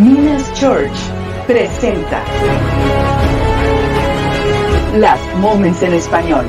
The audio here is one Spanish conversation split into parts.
Minas Church presenta Las Moments en Español.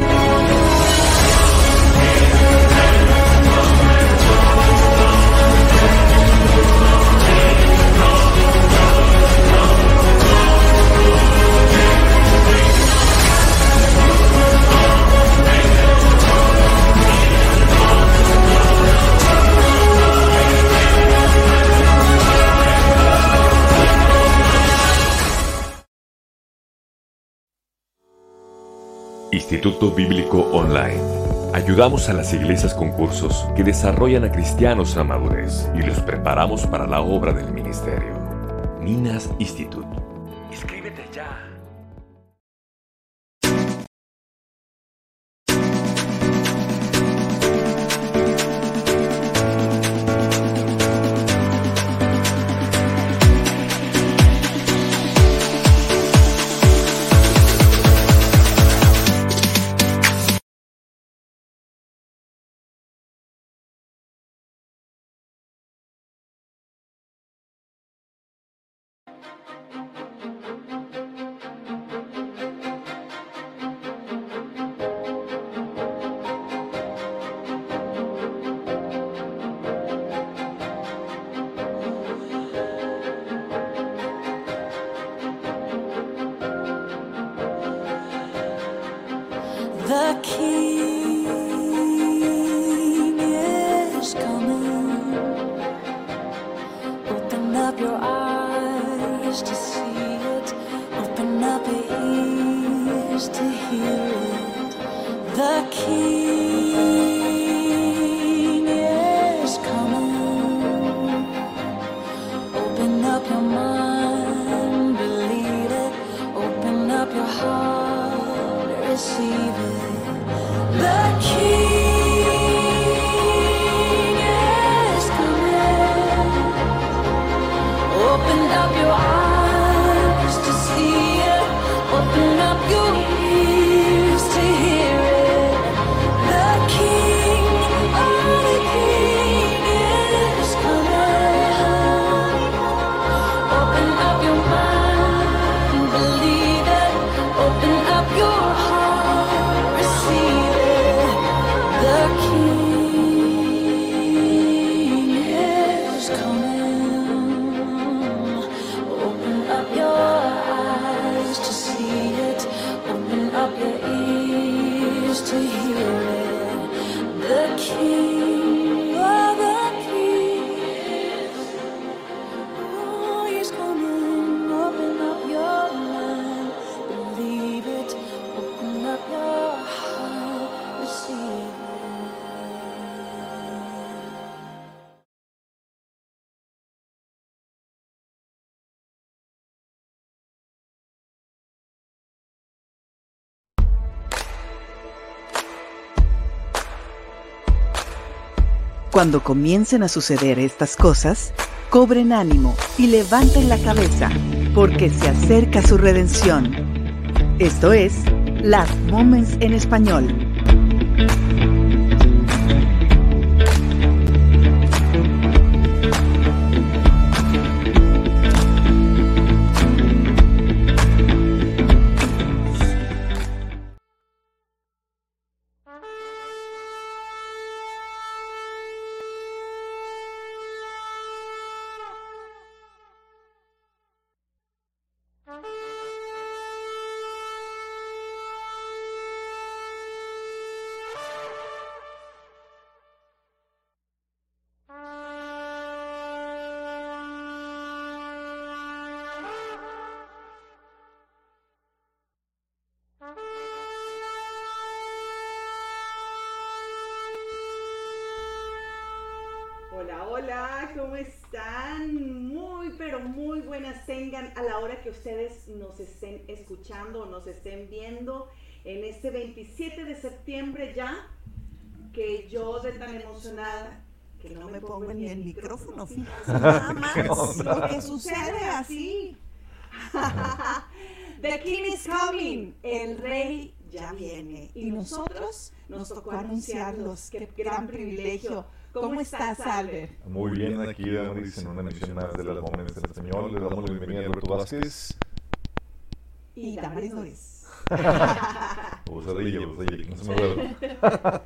Instituto Bíblico Online. Ayudamos a las iglesias con cursos que desarrollan a cristianos a madurez y los preparamos para la obra del ministerio. Minas Institute. The King Cuando comiencen a suceder estas cosas, cobren ánimo y levanten la cabeza, porque se acerca su redención. Esto es Las Moments en Español. ¿Cómo están? Muy, pero muy buenas tengan a la hora que ustedes nos estén escuchando o nos estén viendo en este 27 de septiembre ya, que yo de tan emocionada que no me pongo ni el micrófono, fíjense nada más lo que sucede así. The King is coming, el rey ya viene. Y nosotros nos tocó anunciarlos, qué gran privilegio. ¿Cómo estás, Albert? Muy bien, aquí damos en una emisión más de las Momentos en español. Le damos la bienvenida a Alberto Vázquez. Y Damaris Noris. Osadilla, osadilla, que no se me duerma.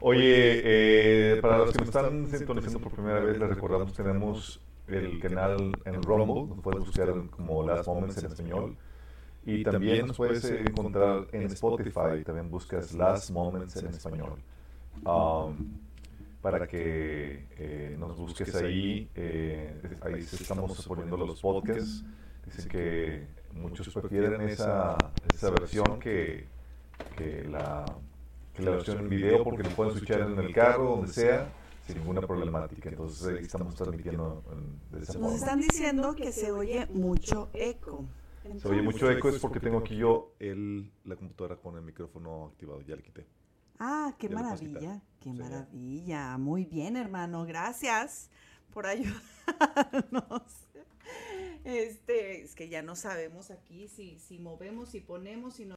Oye, eh, para los que nos están sintonizando por primera vez, les recordamos que tenemos el canal en Rumble, nos puedes buscar como Last Moments en español. Y también nos puedes encontrar en Spotify, también buscas Last Moments en español. Um, para que eh, nos busques ahí, eh, ahí estamos poniendo los podcasts. Dicen que muchos prefieren esa, esa versión que, que la, que la versión en video porque lo pueden escuchar en el carro, donde sea, sin ninguna problemática. Entonces ahí estamos transmitiendo en- de esa Nos forma. están diciendo que se oye mucho eco. Se oye mucho eco, es porque tengo aquí yo el, la computadora con el micrófono activado, ya le quité. Ah, qué maravilla, qué Sí. maravilla. Muy bien, hermano. Gracias por ayudarnos. Este, es que ya no sabemos aquí si, si movemos, si ponemos, si no.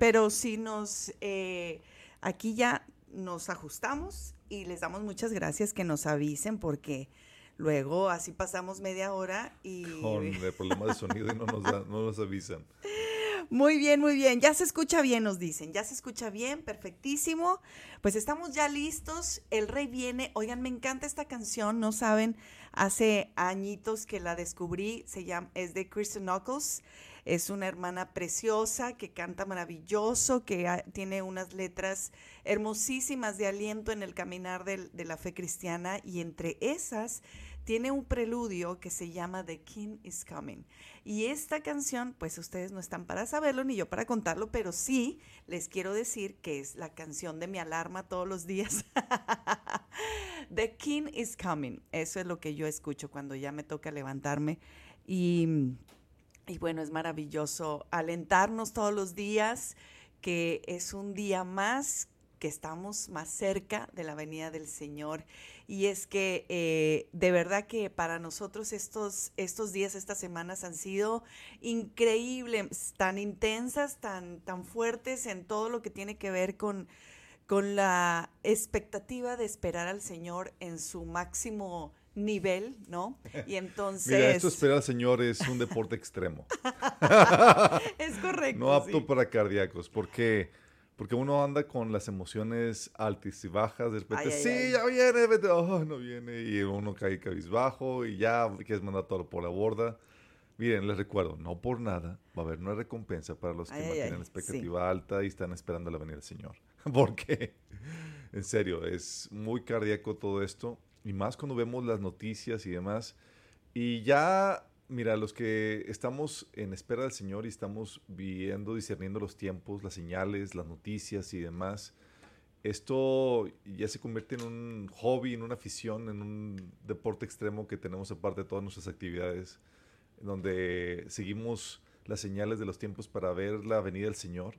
Pero si nos, eh, aquí ya nos ajustamos y les damos muchas gracias que nos avisen porque luego así pasamos media hora y... Con el problema de sonido y no nos, da- no nos avisan. Muy bien, muy bien. Ya se escucha bien, nos dicen. Ya se escucha bien, perfectísimo. Pues estamos ya listos. El rey viene. Oigan, me encanta esta canción. No saben, hace añitos que la descubrí. Se llama, es de Kristen Knuckles. Es una hermana preciosa que canta maravilloso, que tiene unas letras hermosísimas de aliento en el caminar de la fe cristiana. Y entre esas tiene un preludio que se llama The King is Coming. Y esta canción, pues ustedes no están para saberlo ni yo para contarlo, pero sí les quiero decir que es la canción de mi alarma todos los días. The King is Coming. Eso es lo que yo escucho cuando ya me toca levantarme. Y, y bueno, es maravilloso alentarnos todos los días, que es un día más que estamos más cerca de la venida del Señor. Y es que eh, de verdad que para nosotros estos, estos días, estas semanas han sido increíbles, tan intensas, tan, tan fuertes en todo lo que tiene que ver con, con la expectativa de esperar al Señor en su máximo nivel, ¿no? Y entonces... Mira, esto esperar al Señor es un deporte extremo. es correcto. No apto sí. para cardíacos. ¿Por qué? Porque uno anda con las emociones altas y bajas. De repente, Ay, ay, sí, ay. ya viene. repente, oh, no viene. Y uno cae cabizbajo y ya quieres mandar todo por la borda. Miren, les recuerdo, no por nada va a haber una recompensa para los que mantienen la expectativa alta y están esperando la venida del Señor. Porque, en serio, es muy cardíaco todo esto. Y más cuando vemos las noticias y demás. Y ya, mira, los que estamos en espera del Señor y estamos viendo, discerniendo los tiempos, las señales, las noticias y demás, esto ya se convierte en un hobby, en una afición, en un deporte extremo que tenemos aparte de todas nuestras actividades, donde seguimos las señales de los tiempos para ver la venida del Señor.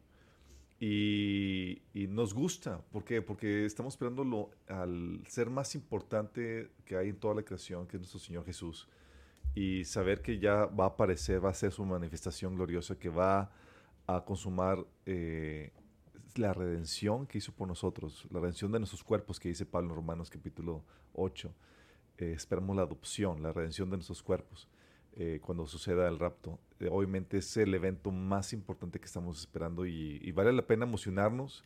Y, nos gusta, ¿por qué? Porque estamos esperando al ser más importante que hay en toda la creación, que es nuestro Señor Jesús y saber que ya va a aparecer, va a ser su manifestación gloriosa, que va a consumar eh, la redención que hizo por nosotros, la redención de nuestros cuerpos que dice Pablo en Romanos capítulo 8. Eh, esperamos la adopción, la redención de nuestros cuerpos eh, cuando suceda el rapto. Eh, obviamente es el evento más importante que estamos esperando y, y vale la pena emocionarnos.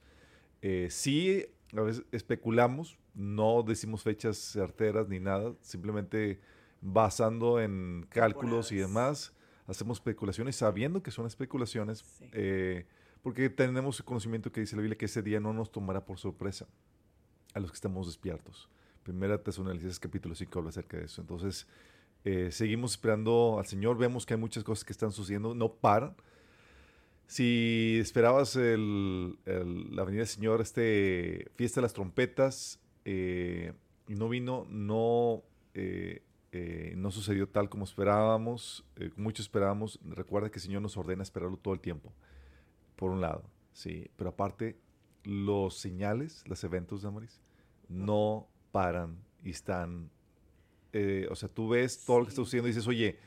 Eh, sí, a veces especulamos, no decimos fechas certeras ni nada, simplemente basando en cálculos y demás, hacemos especulaciones sabiendo que son especulaciones, Sí. eh, porque tenemos el conocimiento que dice la Biblia que ese día no nos tomará por sorpresa a los que estamos despiertos. Primera Tesalonicenses capítulo 5 habla acerca de eso. Entonces, eh, seguimos esperando al Señor, vemos que hay muchas cosas que están sucediendo, no paran. Si esperabas el, el- la venida del Señor, este fiesta de las trompetas, eh, y no vino, no, eh, eh, no sucedió tal como esperábamos, eh, mucho esperábamos. Recuerda que el Señor nos ordena esperarlo todo el tiempo, por un lado, sí, pero aparte, los señales, los eventos, Damaris, no paran y están, eh, o sea, tú ves todo lo que está sucediendo y dices, oye,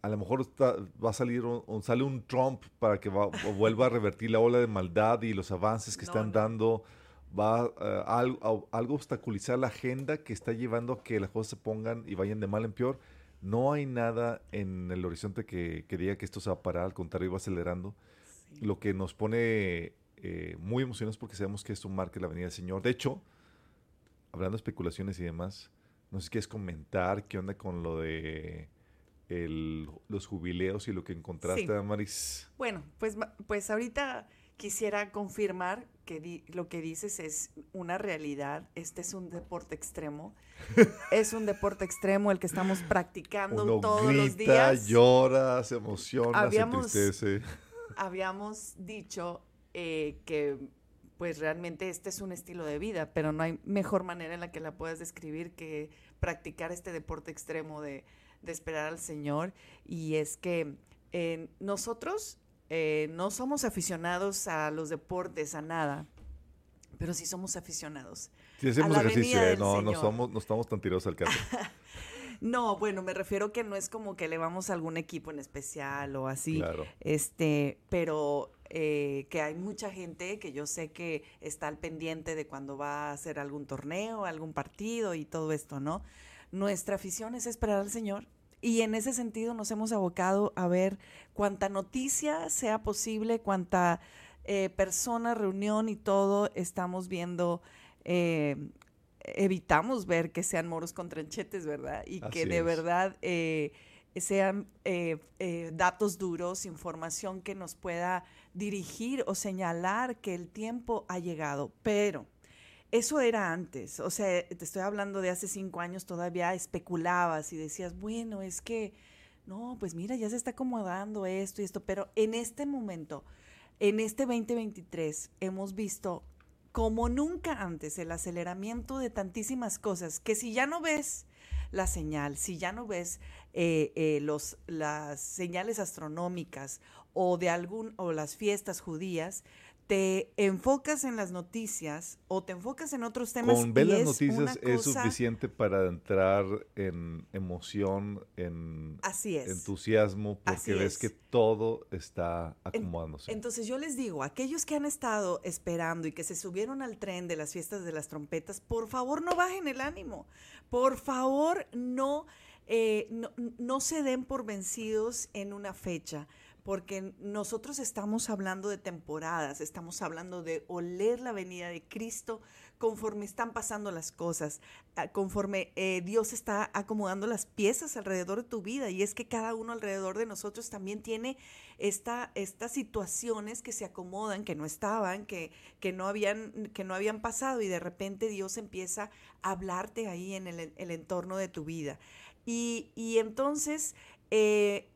a lo mejor está- va a salir un, sale un Trump para que va- vuelva a revertir la ola de maldad y los avances que No, están no. dando va eh, a, al- a- algo obstaculizar la agenda que está llevando a que las cosas se pongan y vayan de mal en peor. No hay nada en el horizonte que, que diga que esto se va a parar, al contrario, va acelerando. Lo que nos pone eh, muy emocionados porque sabemos que esto marca la venida del Señor. De hecho, hablando de especulaciones y demás, no sé si quieres comentar qué onda con lo de el- los jubileos y lo que encontraste, Sí. Maris. Bueno, pues, pues ahorita quisiera confirmar que di- lo que dices es una realidad. Este es un deporte extremo. es un deporte extremo el que estamos practicando Uno todos grita, los días. llora, se emociona, Habíamos- se entristece. Habíamos dicho eh, que pues realmente este es un estilo de vida, pero no hay mejor manera en la que la puedas describir que practicar este deporte extremo de, de esperar al Señor. Y es que eh, nosotros eh, no somos aficionados a los deportes, a nada, pero sí somos aficionados. Si hacemos la ejercicio, eh, no, no, somos, no estamos tan tirados al caso. No, bueno, me refiero que no es como que le vamos a algún equipo en especial o así. Claro. Este, pero eh, que hay mucha gente que yo sé que está al pendiente de cuando va a hacer algún torneo, algún partido y todo esto, ¿no? Nuestra afición es esperar al Señor. Y en ese sentido nos hemos abocado a ver cuánta noticia sea posible, cuánta eh, persona, reunión y todo estamos viendo. eh, evitamos ver que sean moros con tranchetes, ¿verdad? Y que de es. verdad eh, sean eh, eh, datos duros, información que nos pueda dirigir o señalar que el tiempo ha llegado. Pero eso era antes, o sea, te estoy hablando de hace cinco años, todavía especulabas y decías, bueno, es que, no, pues mira, ya se está acomodando esto y esto, pero en este momento, en este 2023, hemos visto como nunca antes el aceleramiento de tantísimas cosas que si ya no ves la señal, si ya no ves eh, eh, los, las señales astronómicas o de algún o las fiestas judías, te enfocas en las noticias o te enfocas en otros temas. Con ver las noticias es cosa- suficiente para entrar en emoción, en Así es. entusiasmo, porque Así ves es. que todo está acomodándose. Entonces yo les digo, aquellos que han estado esperando y que se subieron al tren de las fiestas de las trompetas, por favor no bajen el ánimo, por favor no, eh, no, no se den por vencidos en una fecha, porque nosotros estamos hablando de temporadas, estamos hablando de oler la venida de Cristo conforme están pasando las cosas, ah, conforme eh, Dios está acomodando las piezas alrededor de tu vida. Y es que cada uno alrededor de nosotros también tiene esta, estas situaciones que se acomodan, que no estaban, que, que, no habían, que no habían pasado y de repente Dios empieza a hablarte ahí en el, el entorno de tu vida. Y, y entonces... eh,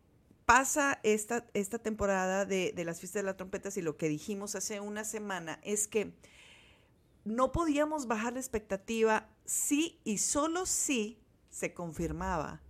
pasa esta, esta temporada de, de las fiestas de las trompetas y lo que dijimos hace una semana es que no podíamos bajar la expectativa si y solo si se confirmaba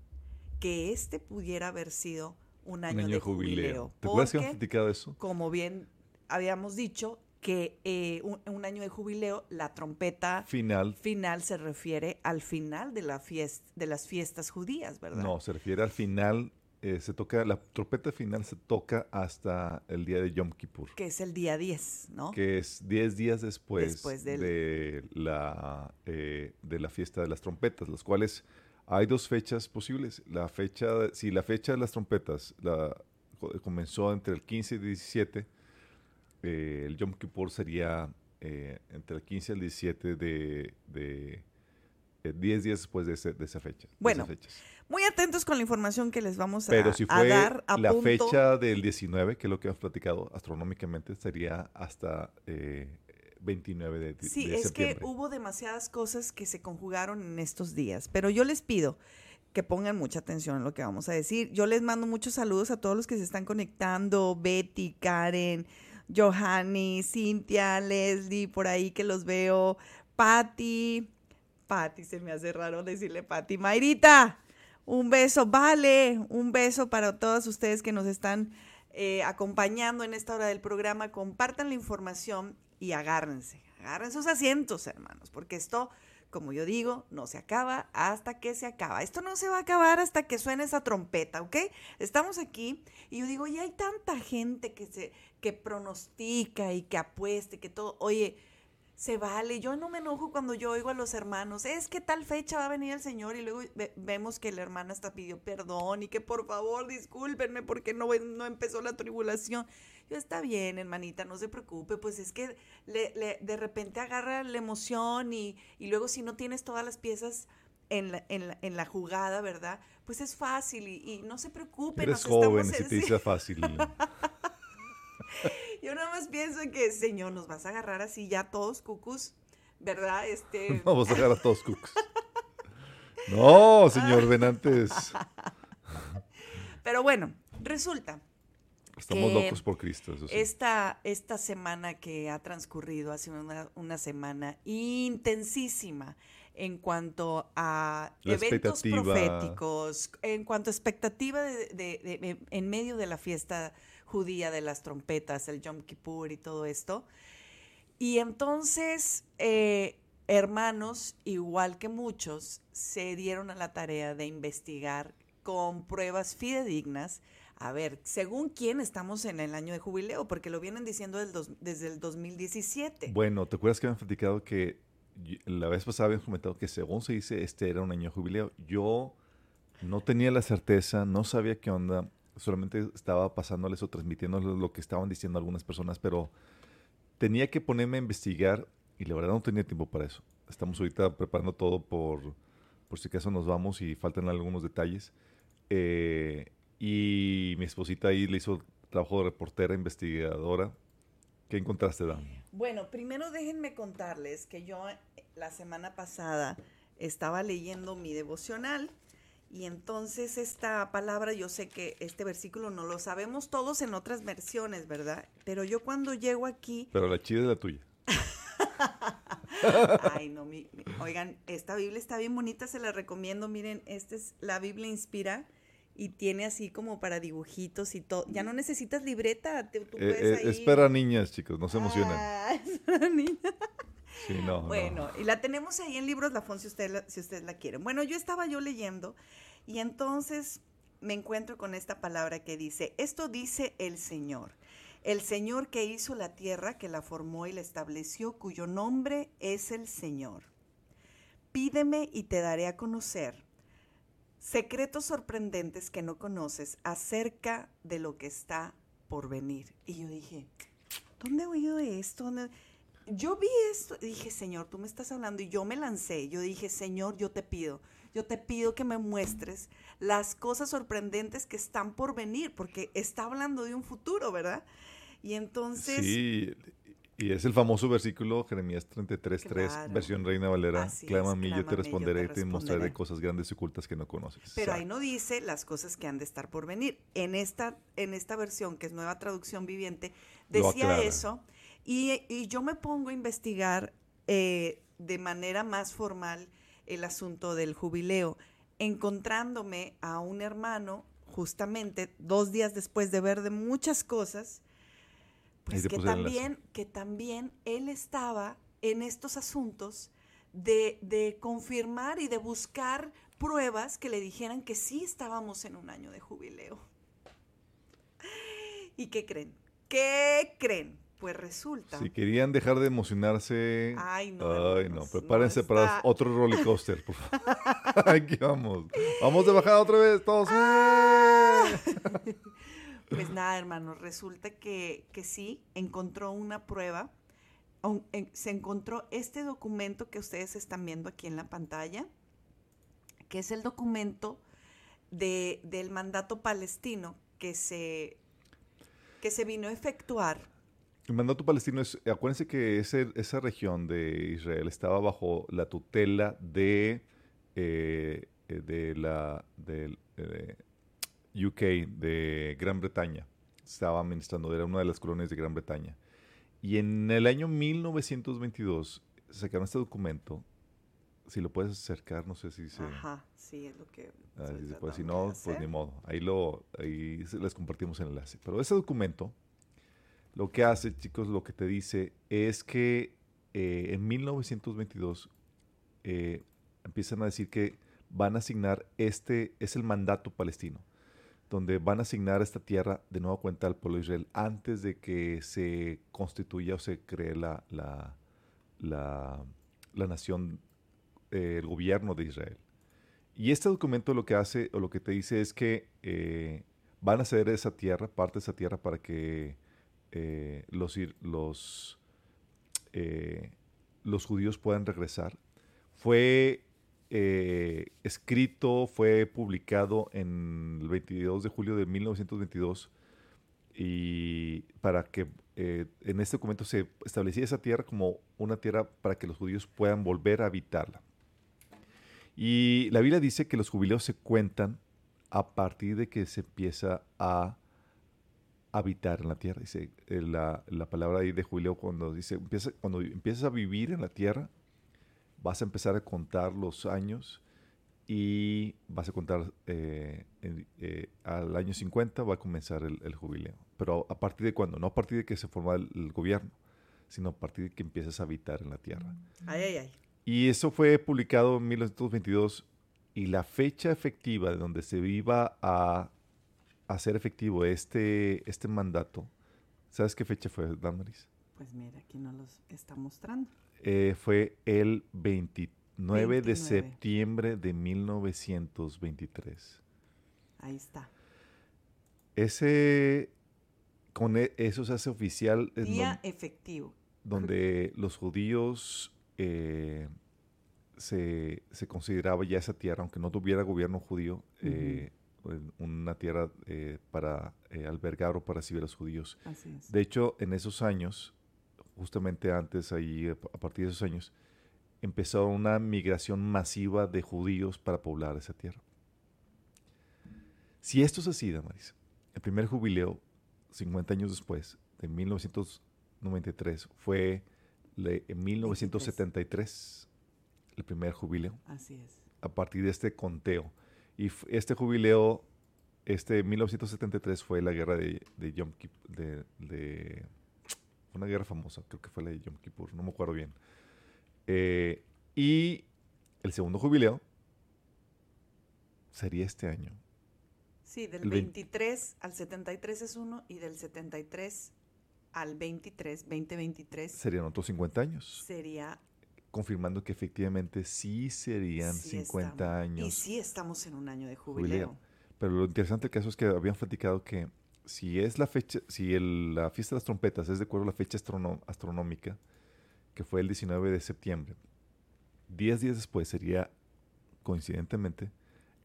que este pudiera haber sido un año, Un año de jubileo. jubileo. ¿Te acuerdas que platicado eso? como bien habíamos dicho, que eh, un, un año de jubileo, la trompeta Final. final se refiere al final de, la fiesta, de las fiestas judías, ¿verdad? No, se refiere al final. Eh, se toca, la trompeta final se toca hasta el día de Yom Kippur, Que es el día 10, ¿no? que es 10 días después, Después del- de, la, eh, de la fiesta de las trompetas, las cuales hay dos fechas posibles. La fecha, si la fecha de las trompetas la, co- comenzó entre el 15 y el 17, eh, el Yom Kippur sería eh, entre el 15 y el 17 de, de 10 días después de, ese- de esa fecha. Bueno. Muy atentos con la información que les vamos a, Pero si a fue dar a la punto. fecha del 19, que es lo que hemos platicado astronómicamente, sería hasta eh, 29 de, de Sí, es septiembre. que hubo demasiadas cosas que se conjugaron en estos días, pero yo les pido que pongan mucha atención en lo que vamos a decir. Yo les mando muchos saludos a todos los que se están conectando, Betty, Karen, Johanny, Cintia, Leslie, por ahí que los veo, Patty, Patty, se me hace raro decirle Patty, Mayrita, un beso, vale, un beso para todos ustedes que nos están eh, acompañando en esta hora del programa. Compartan la información y agárrense, agarren sus asientos, hermanos, porque esto, como yo digo, no se acaba hasta que se acaba. Esto no se va a acabar hasta que suene esa trompeta, ¿ok? Estamos aquí y yo digo, y hay tanta gente que se que pronostica y que apueste, que todo, oye, se vale. Yo no me enojo cuando yo oigo a los hermanos, es que tal fecha va a venir el Señor y luego ve- vemos que la hermana hasta pidió perdón y que por favor discúlpenme porque no, no empezó la tribulación. Yo está bien, hermanita, no se preocupe, pues es que le- le- de repente agarra la emoción y, y luego si no tienes todas las piezas en la, en la, en la jugada, ¿verdad? Pues es fácil y, y no se preocupe. Eres joven, en- te dice fácil. Yo nada más pienso en que, Señor, nos vas a agarrar así ya todos cucus, ¿verdad? Este, Vamos a dejar a todos cooks. No, señor Venantes. pero bueno, resulta Estamos que locos por Cristo, eso sí. esta, esta semana que ha transcurrido ha sido una, una semana intensísima en cuanto a La eventos proféticos, en cuanto a expectativa de, de- de- de- en medio de la fiesta judía de las trompetas, el Yom Kippur y todo esto. Y entonces, eh, hermanos, igual que muchos, se dieron a la tarea de investigar con pruebas fidedignas. A ver, según quién estamos en el año de jubileo, porque lo vienen diciendo dos- desde el 2017. Bueno, ¿te acuerdas que habían platicado que la vez pasada habían comentado que según se dice, este era un año de jubileo? Yo no tenía la certeza, no sabía qué onda, solamente estaba pasándoles o transmitiéndoles lo que estaban diciendo algunas personas, pero tenía que ponerme a investigar y la verdad no tenía tiempo para eso. Estamos ahorita preparando todo por, por si acaso nos vamos y faltan algunos detalles. Eh, y mi esposita ahí le hizo trabajo de reportera, investigadora. ¿Qué encontraste, Dan? Bueno, primero déjenme contarles que yo eh, la semana pasada estaba leyendo mi devocional y entonces esta palabra, yo sé que este versículo no lo sabemos todos en otras versiones, ¿verdad? Pero yo cuando llego aquí, Pero la chida es la tuya. ay no, mi- mi- oigan, esta Biblia está bien bonita, se la recomiendo, miren, esta es la Biblia Inspira y tiene así como para dibujitos y todo. Ya no necesitas libreta, te- tú Eh, puedes eh, ahí. espera, niñas, chicos, no se emocionen. Ah, espera, niña. Bueno, y la tenemos ahí en Libros Lafon si la, si ustedes la quieren. Bueno, yo estaba yo leyendo y entonces me encuentro con esta palabra que dice, esto dice el Señor, el Señor que hizo la tierra, que la formó y la estableció, cuyo nombre es el Señor. Pídeme y te daré a conocer secretos sorprendentes que no conoces acerca de lo que está por venir. Y yo dije, ¿dónde he oído esto? ¿Dónde- Yo vi esto dije, Señor, tú me estás hablando y yo me lancé. Yo dije, Señor, yo te pido, yo te pido que me muestres las cosas sorprendentes que están por venir, porque está hablando de un futuro, ¿verdad? Y entonces, Sí, y es el famoso versículo Jeremías 33.3, Claro. versión Reina Valera. Así es, Clama a mí, yo te clámame, yo te responderé y te mostraré cosas grandes y ocultas que no conoces. pero O sea, ahí no dice las cosas que han de estar por venir. En esta, en esta versión, que es nueva traducción viviente, decía eso. Y, y yo me pongo a investigar eh, de manera más formal el asunto del jubileo, encontrándome a un hermano justamente dos días después de ver de muchas cosas, pues que también, que también él estaba en estos asuntos de, de confirmar y de buscar pruebas que le dijeran que sí estábamos en un año de jubileo. ¿Y qué creen? ¿Qué creen? Pues resulta. Si querían dejar de emocionarse, Ay, no, ay, hermanos, no, prepárense para otro roller coaster, por favor. Aquí vamos. Vamos de bajada otra vez, todos. ¡eh! Pues nada, hermanos, resulta que, que sí, encontró una prueba. se encontró este documento que ustedes están viendo aquí en la pantalla, que es el documento de, del mandato palestino que se, que se vino a efectuar. El mandato palestino es, acuérdense que ese- esa región de Israel estaba bajo la tutela de, eh, eh, de la del, eh, UK, de Gran Bretaña. Estaba administrando, era una de las colonias de Gran Bretaña. Y en el año 1922 sacaron este documento. Si lo puedes acercar, no sé si se... Ajá, sí, es lo que... Ah, estoy sí se puede. Si de no, pues ni modo. Ahí, lo, ahí les compartimos el enlace. Pero ese documento, lo que hace, chicos, lo que te dice es que eh, en 1922 eh, empiezan a decir que van a asignar este, es el mandato palestino, donde van a asignar esta tierra de nueva cuenta al pueblo de Israel antes de que se constituya o se cree la, la, la, nación, eh, el gobierno de Israel. Y este documento lo que hace o lo que te dice es que van a ceder esa tierra, parte de esa tierra para que eh, los, los, eh, los judíos puedan regresar. Fue eh, escrito, fue publicado en el 22 de julio de 1922 y para que en este documento se establecía esa tierra como una tierra para que los judíos puedan volver a habitarla. Y la Biblia dice que los jubileos se cuentan a partir de que se empieza a habitar en la tierra. Dice eh, la, la palabra ahí de jubileo cuando dice empieza, cuando empiezas a vivir en la tierra, vas a empezar a contar los años y vas a contar eh, eh, al año 50 va a comenzar el, el jubileo. Pero a partir de cuándo? No a partir de que se forma el, el gobierno, sino a partir de que empiezas a habitar en la tierra. Ay, ay, ay. Y eso fue publicado en 1922 y la fecha efectiva de donde se iba a hacer efectivo este, este mandato, ¿sabes qué fecha fue, Damaris? Pues mira, aquí nos los está mostrando. Eh, fue el 29, de 29. septiembre de 1923. Ahí está. Ese, con e- eso se hace oficial en Día don- efectivo. donde los judíos eh, se, se consideraba ya esa tierra, aunque no tuviera gobierno judío, eh, una tierra eh, para eh, albergar o para recibir a los judíos. Así es. De hecho, en esos años, justamente antes, ahí, a partir de esos años, empezó una migración masiva de judíos para poblar esa tierra. Si esto es así, Damaris, el primer jubileo, 50 años después, de 1993, fue en 1973, el primer jubileo Así es. a partir de este conteo. Y este jubileo, este 1973 fue la guerra de, de Yom Kippur, de, de- una guerra famosa, creo que fue la de Yom Kippur, no me acuerdo bien. Eh, y el segundo jubileo sería este año. Sí, del El vein- 23 al 73 es uno y del 73 al 23, 2023 Serían otros 50 años, sería confirmando que efectivamente sí serían sí 50 estamos- años. Y sí estamos en un año de jubileo. jubileo. Pero lo interesante del caso es que habían platicado que si es la fecha, si el- la fiesta de las trompetas es de acuerdo a la fecha astronómica, que fue el 19 de septiembre, 10 días después sería, coincidentemente,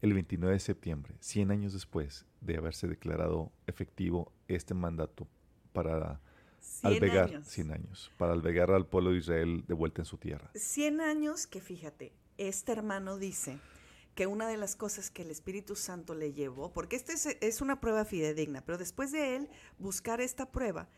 el 29 de septiembre, 100 años después de haberse declarado efectivo este mandato para 100 albergar, años. 100 años, para albergar al pueblo de Israel de vuelta en su tierra. 100 años que fíjate, este hermano dice que una de las cosas que el Espíritu Santo le llevó, porque esta es, es una prueba fidedigna, pero después de él buscar esta prueba,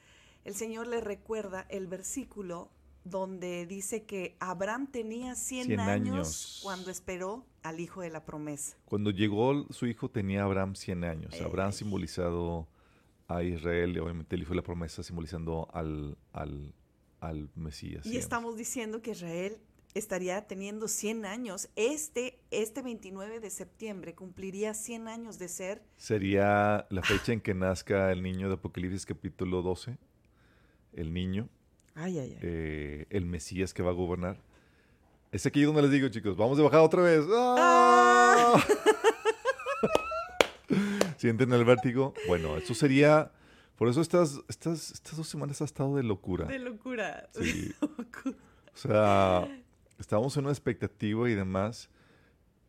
el Señor le recuerda el versículo donde dice que Abraham tenía 100, 100 años, años. cuando esperó al hijo de la promesa. Cuando llegó su hijo tenía Abraham 100 años. Abraham Ay. simbolizado a Israel y obviamente el hijo de la promesa simbolizando al, al, al Mesías. Y digamos. estamos diciendo que Israel estaría teniendo 100 años. Este, este 29 de septiembre cumpliría 100 años de ser Sería la fecha en que nazca el niño de Apocalipsis capítulo 12, el niño, Ay, ay, ay. eh, el Mesías que va a gobernar. Es aquí donde les digo, chicos, vamos de bajada otra vez. ¡Ah! ¿Sienten el vértigo? Bueno, eso sería... Por eso estas, estas, estas dos semanas ha estado de locura. de locura. Sí. O sea, estábamos en una expectativa y demás.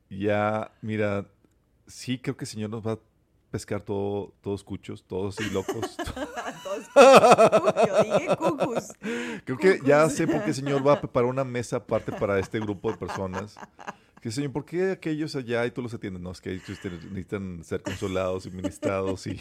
Ya, mira, sí creo que el Señor nos va a pescar todo, todos cuchos, todos así locos. Todos dije cucus. creo que ya sé por qué el Señor va a preparar una mesa aparte para este grupo de personas. Que Señor, ¿por qué aquellos allá y tú los atiendes? No, es que ellos necesitan ser consolados y ministrados y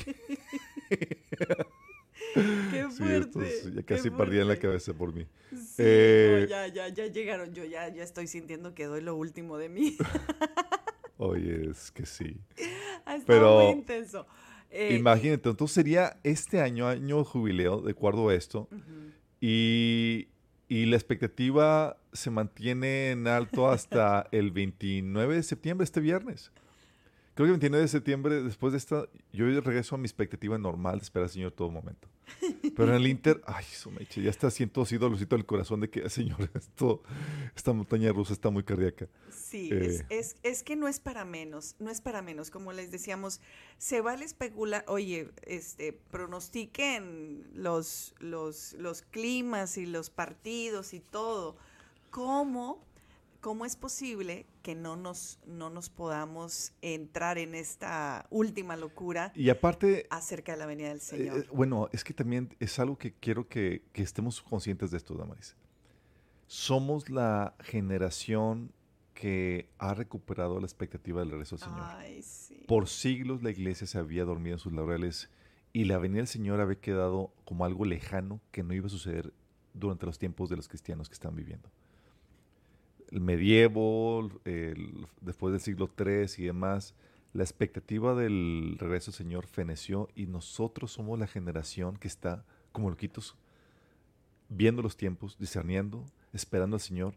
Qué sí, fuerte. estos ya casi perdían la cabeza por mí. Sí, Eh, no, ya, ya, ya llegaron. Yo ya, ya estoy sintiendo que doy lo último de mí. Oye, es que sí. Ha estado Pero- muy intenso. Eh, Imagínate, entonces sería este año, año jubileo, de acuerdo a esto, y, y la expectativa se mantiene en alto hasta el 29 de septiembre, este viernes, Creo que el 29 de septiembre, después de esta, yo regreso a mi expectativa normal de esperar al Señor todo momento. Pero en el Inter, ay, eso me eche, ya está siento así dolorcito del corazón de que, Señor, esto, esta montaña rusa está muy cardíaca. Sí, Eh. es, es, es que no es para menos, no es para menos. Como les decíamos, se vale especular, oye, este, pronostiquen los, los, los climas y los partidos y todo. ¿Cómo, cómo es posible que no nos, no nos podamos entrar en esta última locura Y aparte, acerca de la venida del eh, Señor? eh, bueno, es que también es algo que quiero que, que estemos conscientes de esto, Damaris. Somos la generación que ha recuperado la expectativa del regreso del Señor. Ay, sí. Por siglos la iglesia se había dormido en sus laureles y la venida del Señor había quedado como algo lejano que no iba a suceder durante los tiempos de los cristianos que están viviendo. El medievo, después del siglo III y demás, la expectativa del regreso del Señor feneció y nosotros somos la generación que está como loquitos viendo los tiempos, discerniendo, esperando al Señor,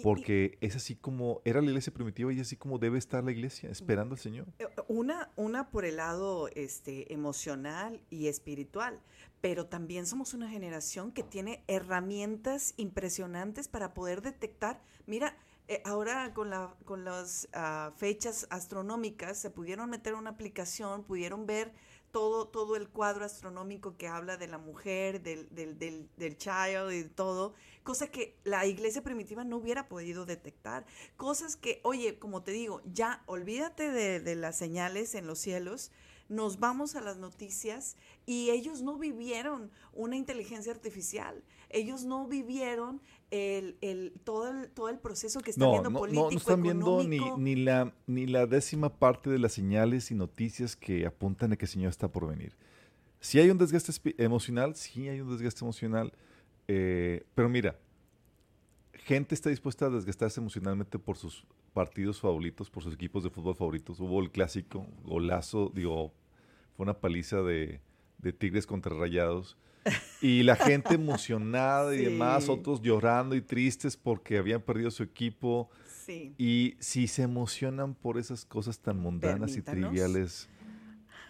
Y- porque es así como era la iglesia primitiva y es así como debe estar la iglesia, esperando al Señor. Eh, Una, una por el lado este, emocional y espiritual, pero también somos una generación que tiene herramientas impresionantes para poder detectar. Mira, eh, ahora con, la, con las ah, fechas astronómicas se pudieron meter una aplicación, pudieron ver todo, todo el cuadro astronómico que habla de la mujer, del, del, del, del child y todo, cosa que la iglesia primitiva no hubiera podido detectar. Cosas que, oye, como te digo, ya olvídate de, de las señales en los cielos, nos vamos a las noticias y ellos no vivieron una inteligencia artificial, ellos no vivieron el, el, todo, el, todo el proceso que están No, viendo no, político, no, no están viendo ni, económico. ni, la, ni la décima parte de las señales y noticias que apuntan a que el Señor está por venir. Si hay un desgaste emocional, sí hay un desgaste emocional, eh, pero mira, gente está dispuesta a desgastarse emocionalmente por sus partidos favoritos, por sus equipos de fútbol favoritos. Hubo el clásico, golazo, digo, fue una paliza de, de Tigres contra Rayados. Y la gente emocionada y Sí. demás, otros llorando y tristes porque habían perdido su equipo. Sí. Y si se emocionan por esas cosas tan mundanas y Permítanos. triviales,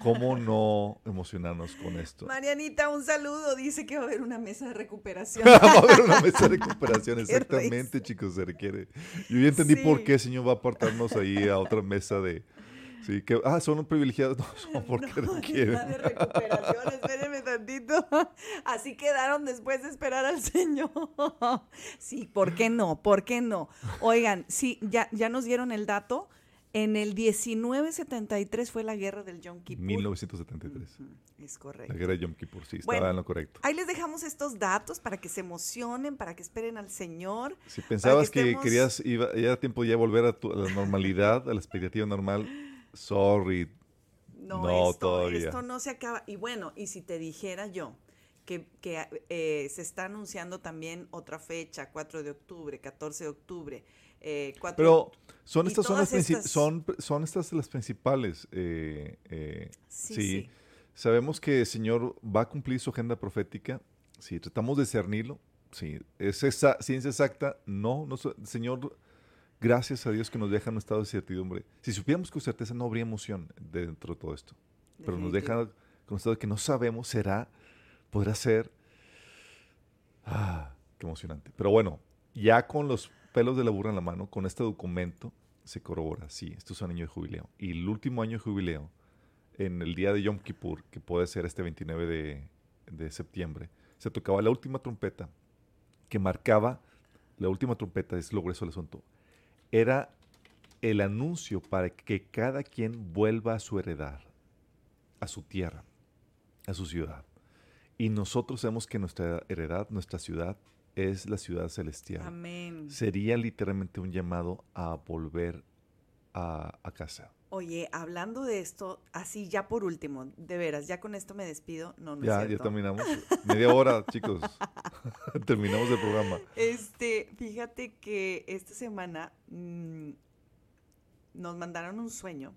¿cómo no emocionarnos con esto? Marianita, un saludo. Dice que va a haber una mesa de recuperación. Vamos a ver una mesa de recuperación, exactamente, risa. chicos, se requiere. Yo ya entendí por qué el Señor va a apartarnos ahí a otra mesa de... Sí, que, ah, son privilegiados, no, son porque No, requieren. está de recuperación, espérenme tantito. Así quedaron después de esperar al Señor. Sí, ¿por qué no? ¿Por qué no? Oigan, sí, ya, ya nos dieron el dato. En el 1973 fue la guerra del Yom Kippur. 1973. Ujú, Es La correcto. guerra de Yom Kippur, sí, estaba Bueno. en lo correcto. Ahí les dejamos estos datos para que se emocionen, para que esperen al Señor. Si pensabas que, estemos- querías, iba, ya era tiempo ya de volver a, tu- a la normalidad, a la expectativa normal, sorry. No, No, esto, todavía. esto no se acaba. Y bueno, y si te dijera yo que, que, eh, se está anunciando también otra fecha, 4 de octubre, 14 de octubre, eh, 4 Pero son estas, son, las estas- son, son estas las principales. eh, eh, Sí, sí. sí. Sabemos que el Señor va a cumplir su agenda profética. Si tratamos de discernirlo, sí. ¿Es esa ciencia exacta? No. no Señor, gracias a Dios que nos deja en un estado de certidumbre. Si supiéramos con certeza, no habría emoción dentro de todo esto. Pero nos deja con un estado de que no sabemos, será, podrá ser. Ah, qué emocionante. Pero bueno, ya con los pelos de la burra en la mano, con este documento, se corrobora, sí, esto es un año de jubileo. Y el último año de jubileo, en el día de Yom Kippur, que puede ser este 29 de, de septiembre, se tocaba la última trompeta que marcaba, la última trompeta, es lo grueso del asunto, era el anuncio para que cada quien vuelva a su heredad, a su tierra, a su ciudad. Y nosotros sabemos que nuestra heredad, nuestra ciudad, es la ciudad celestial. Amén. Sería literalmente un llamado a volver a, a casa. Oye, hablando de esto, así ya por último, de veras, ya con esto me despido. No, no es Ya, ya cierto. terminamos. Media hora, chicos. terminamos el programa. Este, fíjate que esta semana mm, nos mandaron un sueño.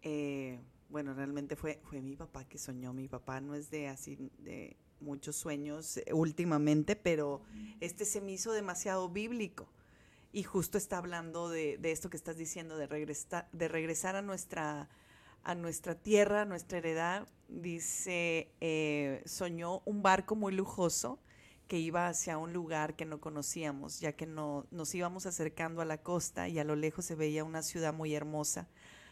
Eh, bueno, realmente fue, fue mi papá que soñó. Mi papá no es de así de muchos sueños últimamente, pero este se me hizo demasiado bíblico. Y justo está hablando de, esto que estás diciendo, de, regresa- de regresar a nuestra, a nuestra tierra, a nuestra heredad. Dice, eh, soñó un barco muy lujoso que iba hacia un lugar que no conocíamos, ya que no, nos íbamos acercando a la costa y a lo lejos se veía una ciudad muy hermosa.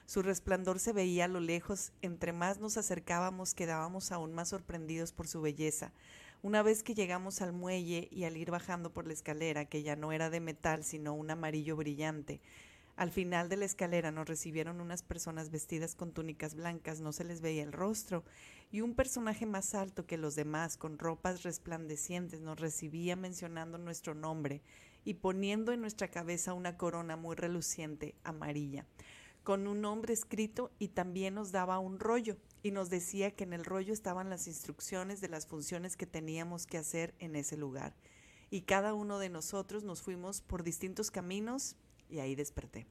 Su resplandor se veía a lo lejos, entre más nos acercábamos quedábamos aún más sorprendidos por su belleza. Una vez que llegamos al muelle y al ir bajando por la escalera, que ya no era de metal, sino un amarillo brillante, al final de la escalera nos recibieron unas personas vestidas con túnicas blancas, no se les veía el rostro, y un personaje más alto que los demás, con ropas resplandecientes, nos recibía mencionando nuestro nombre y poniendo en nuestra cabeza una corona muy reluciente, amarilla, con un nombre escrito y también nos daba un rollo y nos decía que en el rollo estaban las instrucciones de las funciones que teníamos que hacer en ese lugar. Y cada uno de nosotros nos fuimos por distintos caminos y ahí desperté.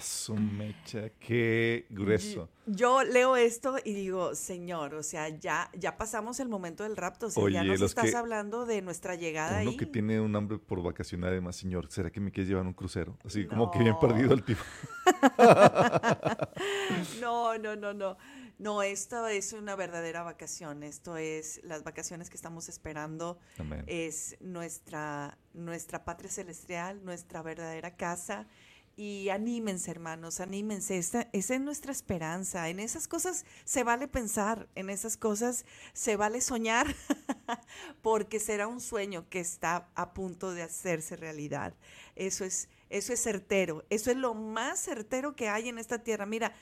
Su mecha, qué grueso. Yo leo esto y digo, Señor, o sea, ya, ya pasamos el momento del rapto, o sea, ya Oye, nos los estás hablando de nuestra llegada Uno ahí. que tiene un hambre por vacacionar, además, señor, ¿será que me quieres llevar a un crucero? Así como que No. bien perdido el tipo. No, no, no, no. No, esto es una verdadera vacación. Esto es las vacaciones que estamos esperando. Amén. Es nuestra, nuestra patria celestial, nuestra verdadera casa. Y anímense, hermanos, anímense. Esta, esa es nuestra esperanza. En esas cosas se vale pensar, en esas cosas se vale soñar, porque será un sueño que está a punto de hacerse realidad. Eso es, eso es certero. Eso es lo más certero que hay en esta tierra. Mira,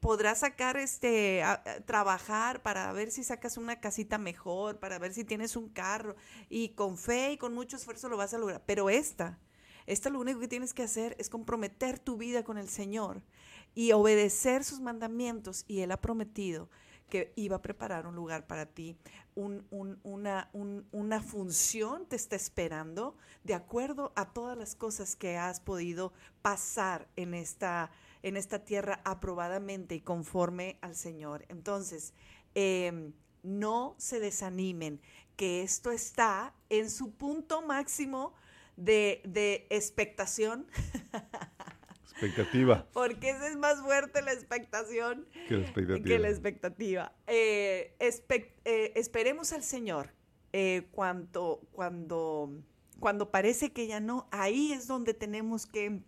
podrás sacar este trabajar para ver si sacas una casita mejor, para ver si tienes un carro y con fe y con mucho esfuerzo lo vas a lograr, pero esta esta lo único que tienes que hacer es comprometer tu vida con el Señor y obedecer sus mandamientos y él ha prometido que iba a preparar un lugar para ti, un- un- una, un- una función te está esperando de acuerdo a todas las cosas que has podido pasar en esta, en esta tierra aprobadamente y conforme al Señor. Entonces, em, no se desanimen, que esto está en su punto máximo de, de expectación, Expectativa. porque esa es más fuerte la expectación Que la expectativa. que la expectativa. Eh, espe- eh, esperemos al Señor eh, cuando, cuando, cuando parece que ya no, ahí es donde tenemos que,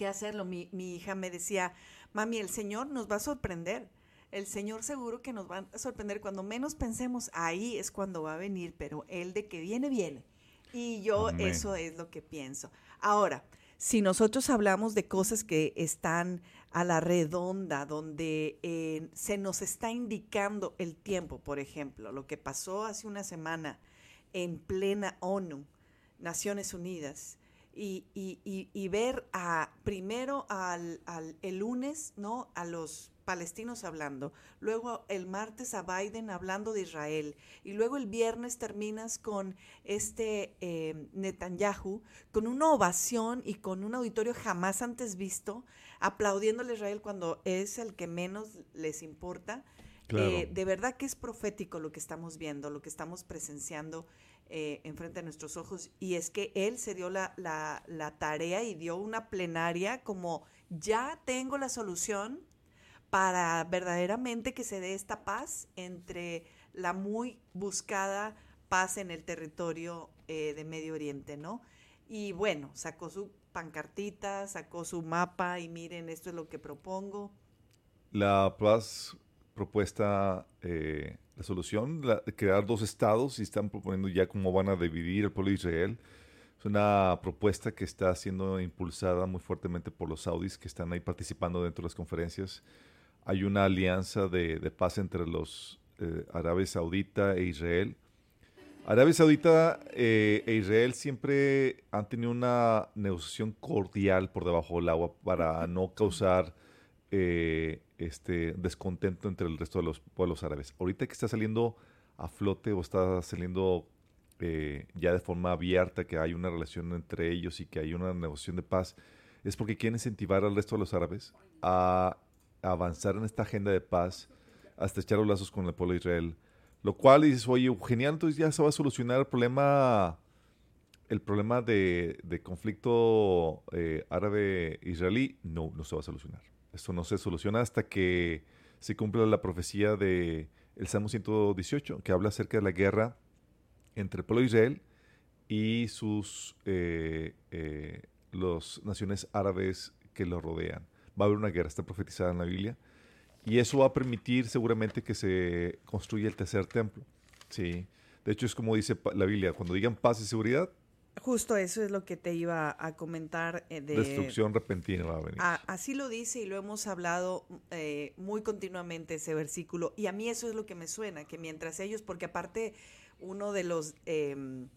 que hacerlo. Mi, mi hija me decía, mami, el Señor nos va a sorprender. El Señor seguro que nos va a sorprender. Cuando menos pensemos, ahí es cuando va a venir, pero Él de que viene, viene. Y yo Amén. eso es lo que pienso. Ahora, si nosotros hablamos de cosas que están a la redonda, donde eh, se nos está indicando el tiempo, por ejemplo, lo que pasó hace una semana en plena ONU, Naciones Unidas, y, y- y- y ver a primero al, al- el lunes, ¿no? A los palestinos hablando, luego el martes a Biden hablando de Israel, y luego el viernes terminas con este eh, Netanyahu, con una ovación y con un auditorio jamás antes visto, aplaudiéndole a Israel cuando es el que menos les importa. Claro. Eh, de verdad que es profético lo que estamos viendo, lo que estamos presenciando eh, enfrente de nuestros ojos. Y es que él se dio la, la- tarea y dio una plenaria como ya tengo la solución para verdaderamente que se dé esta paz entre la muy buscada paz en el territorio eh, de Medio Oriente, ¿no? Y bueno, sacó su pancartita, sacó su mapa y miren, esto es lo que propongo. La paz propuesta, eh, la solución, la- crear dos estados y están proponiendo ya cómo van a dividir el pueblo de Israel. Es una propuesta que está siendo impulsada muy fuertemente por los saudis que están ahí participando dentro de las conferencias. Hay una alianza de, de paz entre los eh, Arabia Saudita e Israel. Arabia Saudita eh, e Israel siempre han tenido una negociación cordial por debajo del agua para no causar eh, este descontento entre el resto de los pueblos árabes. Ahorita que está saliendo a flote o está saliendo eh, ya de forma abierta que hay una relación entre ellos y que hay una negociación de paz, es porque quieren incentivar al resto de los árabes a avanzar en esta agenda de paz hasta echar los lazos con el pueblo de Israel. Lo cual dices, oye, genial, entonces ya se va a solucionar el problema el problema de, conflicto eh, árabe-israelí no, no se va a solucionar. Esto no se soluciona hasta que se cumpla la profecía de el Salmo 118, que habla acerca de la guerra entre el pueblo de Israel y sus eh, eh, naciones árabes que lo rodean. Va a haber una guerra, está profetizada en la Biblia, y eso va a permitir seguramente que se construya el tercer templo. Sí. De hecho, es como dice la Biblia, cuando digan paz y seguridad, Justo eso es lo que te iba a comentar eh, de... destrucción repentina va a venir. A- así lo dice y lo hemos hablado eh, muy continuamente ese versículo. Y a mí eso es lo que me suena, que mientras ellos, porque aparte uno de los, em,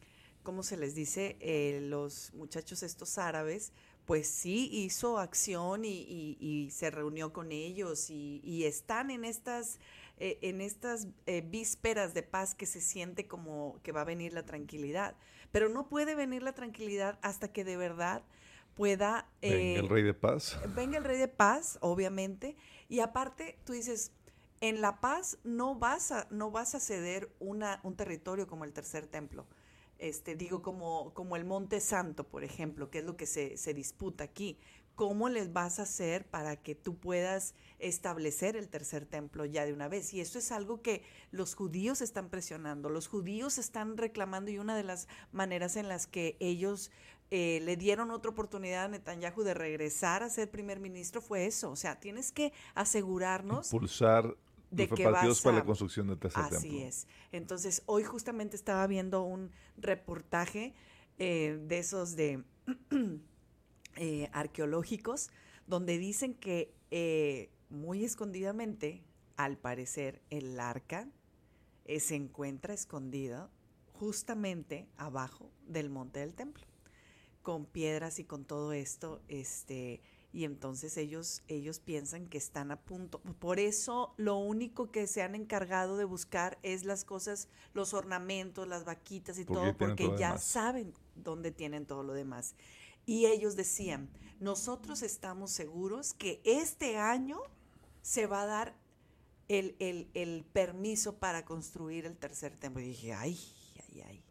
¿cómo se les dice? Eh, los muchachos estos árabes, pues sí hizo acción y, y- y se reunió con ellos y, y están en estas, eh, en estas eh, vísperas de paz que se siente como que va a venir la tranquilidad. Pero no puede venir la tranquilidad hasta que de verdad pueda... Venga eh, el rey de paz. venga el rey de paz, obviamente, y aparte tú dices, en la paz no vas a, no vas a ceder una, un territorio como el tercer templo. Este, digo, como, como el Monte Santo, por ejemplo, que es lo que se, se disputa aquí. ¿Cómo les vas a hacer para que tú puedas establecer el tercer templo ya de una vez? Y eso es algo que los judíos están presionando, los judíos están reclamando y una de las maneras en las que ellos eh, le dieron otra oportunidad a Netanyahu de regresar a ser primer ministro fue eso. O sea, tienes que asegurarnos Impulsar de los que para la construcción del tercer Así templo. es. Entonces, hoy justamente estaba viendo un reportaje eh, de esos de eh, arqueológicos, donde dicen que eh, muy escondidamente, al parecer, el arca eh, se encuentra escondida justamente abajo del monte del templo, con piedras y con todo esto, este, y entonces ellos, ellos piensan que están a punto. Por eso lo único que se han encargado de buscar es las cosas, los ornamentos, las vaquitas y Porque todo, porque todo ya demás. saben dónde tienen todo lo demás. Y ellos decían, nosotros estamos seguros que este año se va a dar el, el- permiso para construir el tercer templo. Y dije, ay, ay, ay.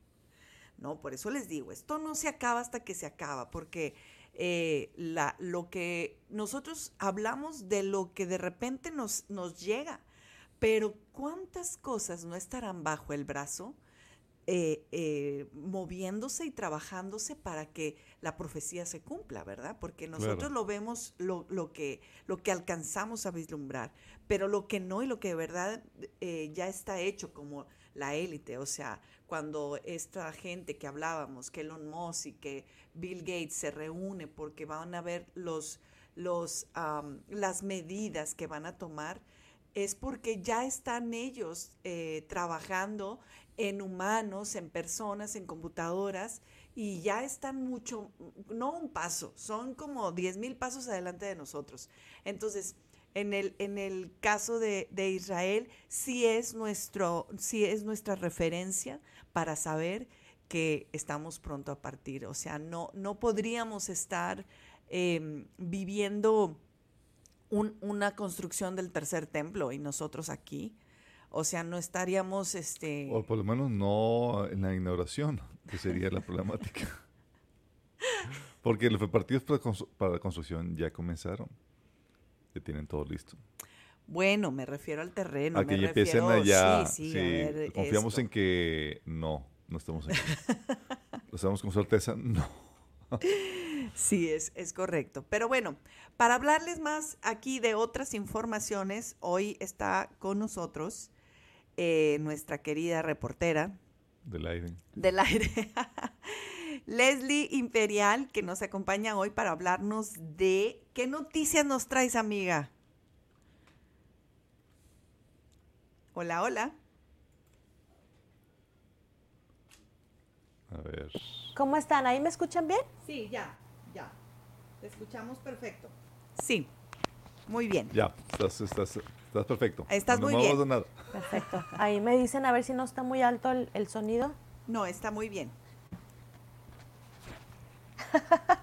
No, por eso les digo, esto no se acaba hasta que se acaba, porque eh, lo que nosotros hablamos de lo que de repente nos, nos llega, pero ¿cuántas cosas no estarán bajo el brazo? Eh, eh, moviéndose y trabajándose para que la profecía se cumpla, ¿verdad? Porque nosotros Claro. lo vemos lo, lo que, lo que alcanzamos a vislumbrar, pero lo que no y lo que de verdad eh, ya está hecho como la élite, o sea, cuando esta gente que hablábamos, que Elon Musk y que Bill Gates se reúne porque van a ver los, los, las medidas que van a tomar, es porque ya están ellos eh, trabajando en humanos, en personas, en computadoras, y ya están mucho, no un paso, son como 10 mil pasos adelante de nosotros. Entonces, en el, en el caso de, de Israel, sí es, nuestro, sí es nuestra referencia para saber que estamos pronto a partir. O sea, no, no podríamos estar em, viviendo un- una construcción del tercer templo y nosotros aquí. O sea, no estaríamos, este... O por lo menos no en la inauguración, que sería la problemática. Porque los preparativos para, la construcción ya comenzaron. Ya tienen todo listo. Bueno, me refiero al terreno. a que ya empiecen allá. Sí, sí, sí, ver, confiamos esto. en que no, no estamos aquí. Lo sabemos con certeza, no. Sí, es, es correcto. Pero bueno, para hablarles más aquí de otras informaciones, hoy está con nosotros eh, nuestra querida reportera Del aire. del aire, Leslie Imperial, que nos acompaña hoy para hablarnos de qué noticias nos traes, amiga. Hola, hola. A ver. ¿Cómo están? ¿Ahí me escuchan bien? Sí, ya, ya. Te escuchamos perfecto. Sí, muy bien. Ya, estás, estás, estás perfecto. Estás no muy bien. de nada. Perfecto. Ahí me dicen a ver si no está muy alto el, el sonido. No, está muy bien.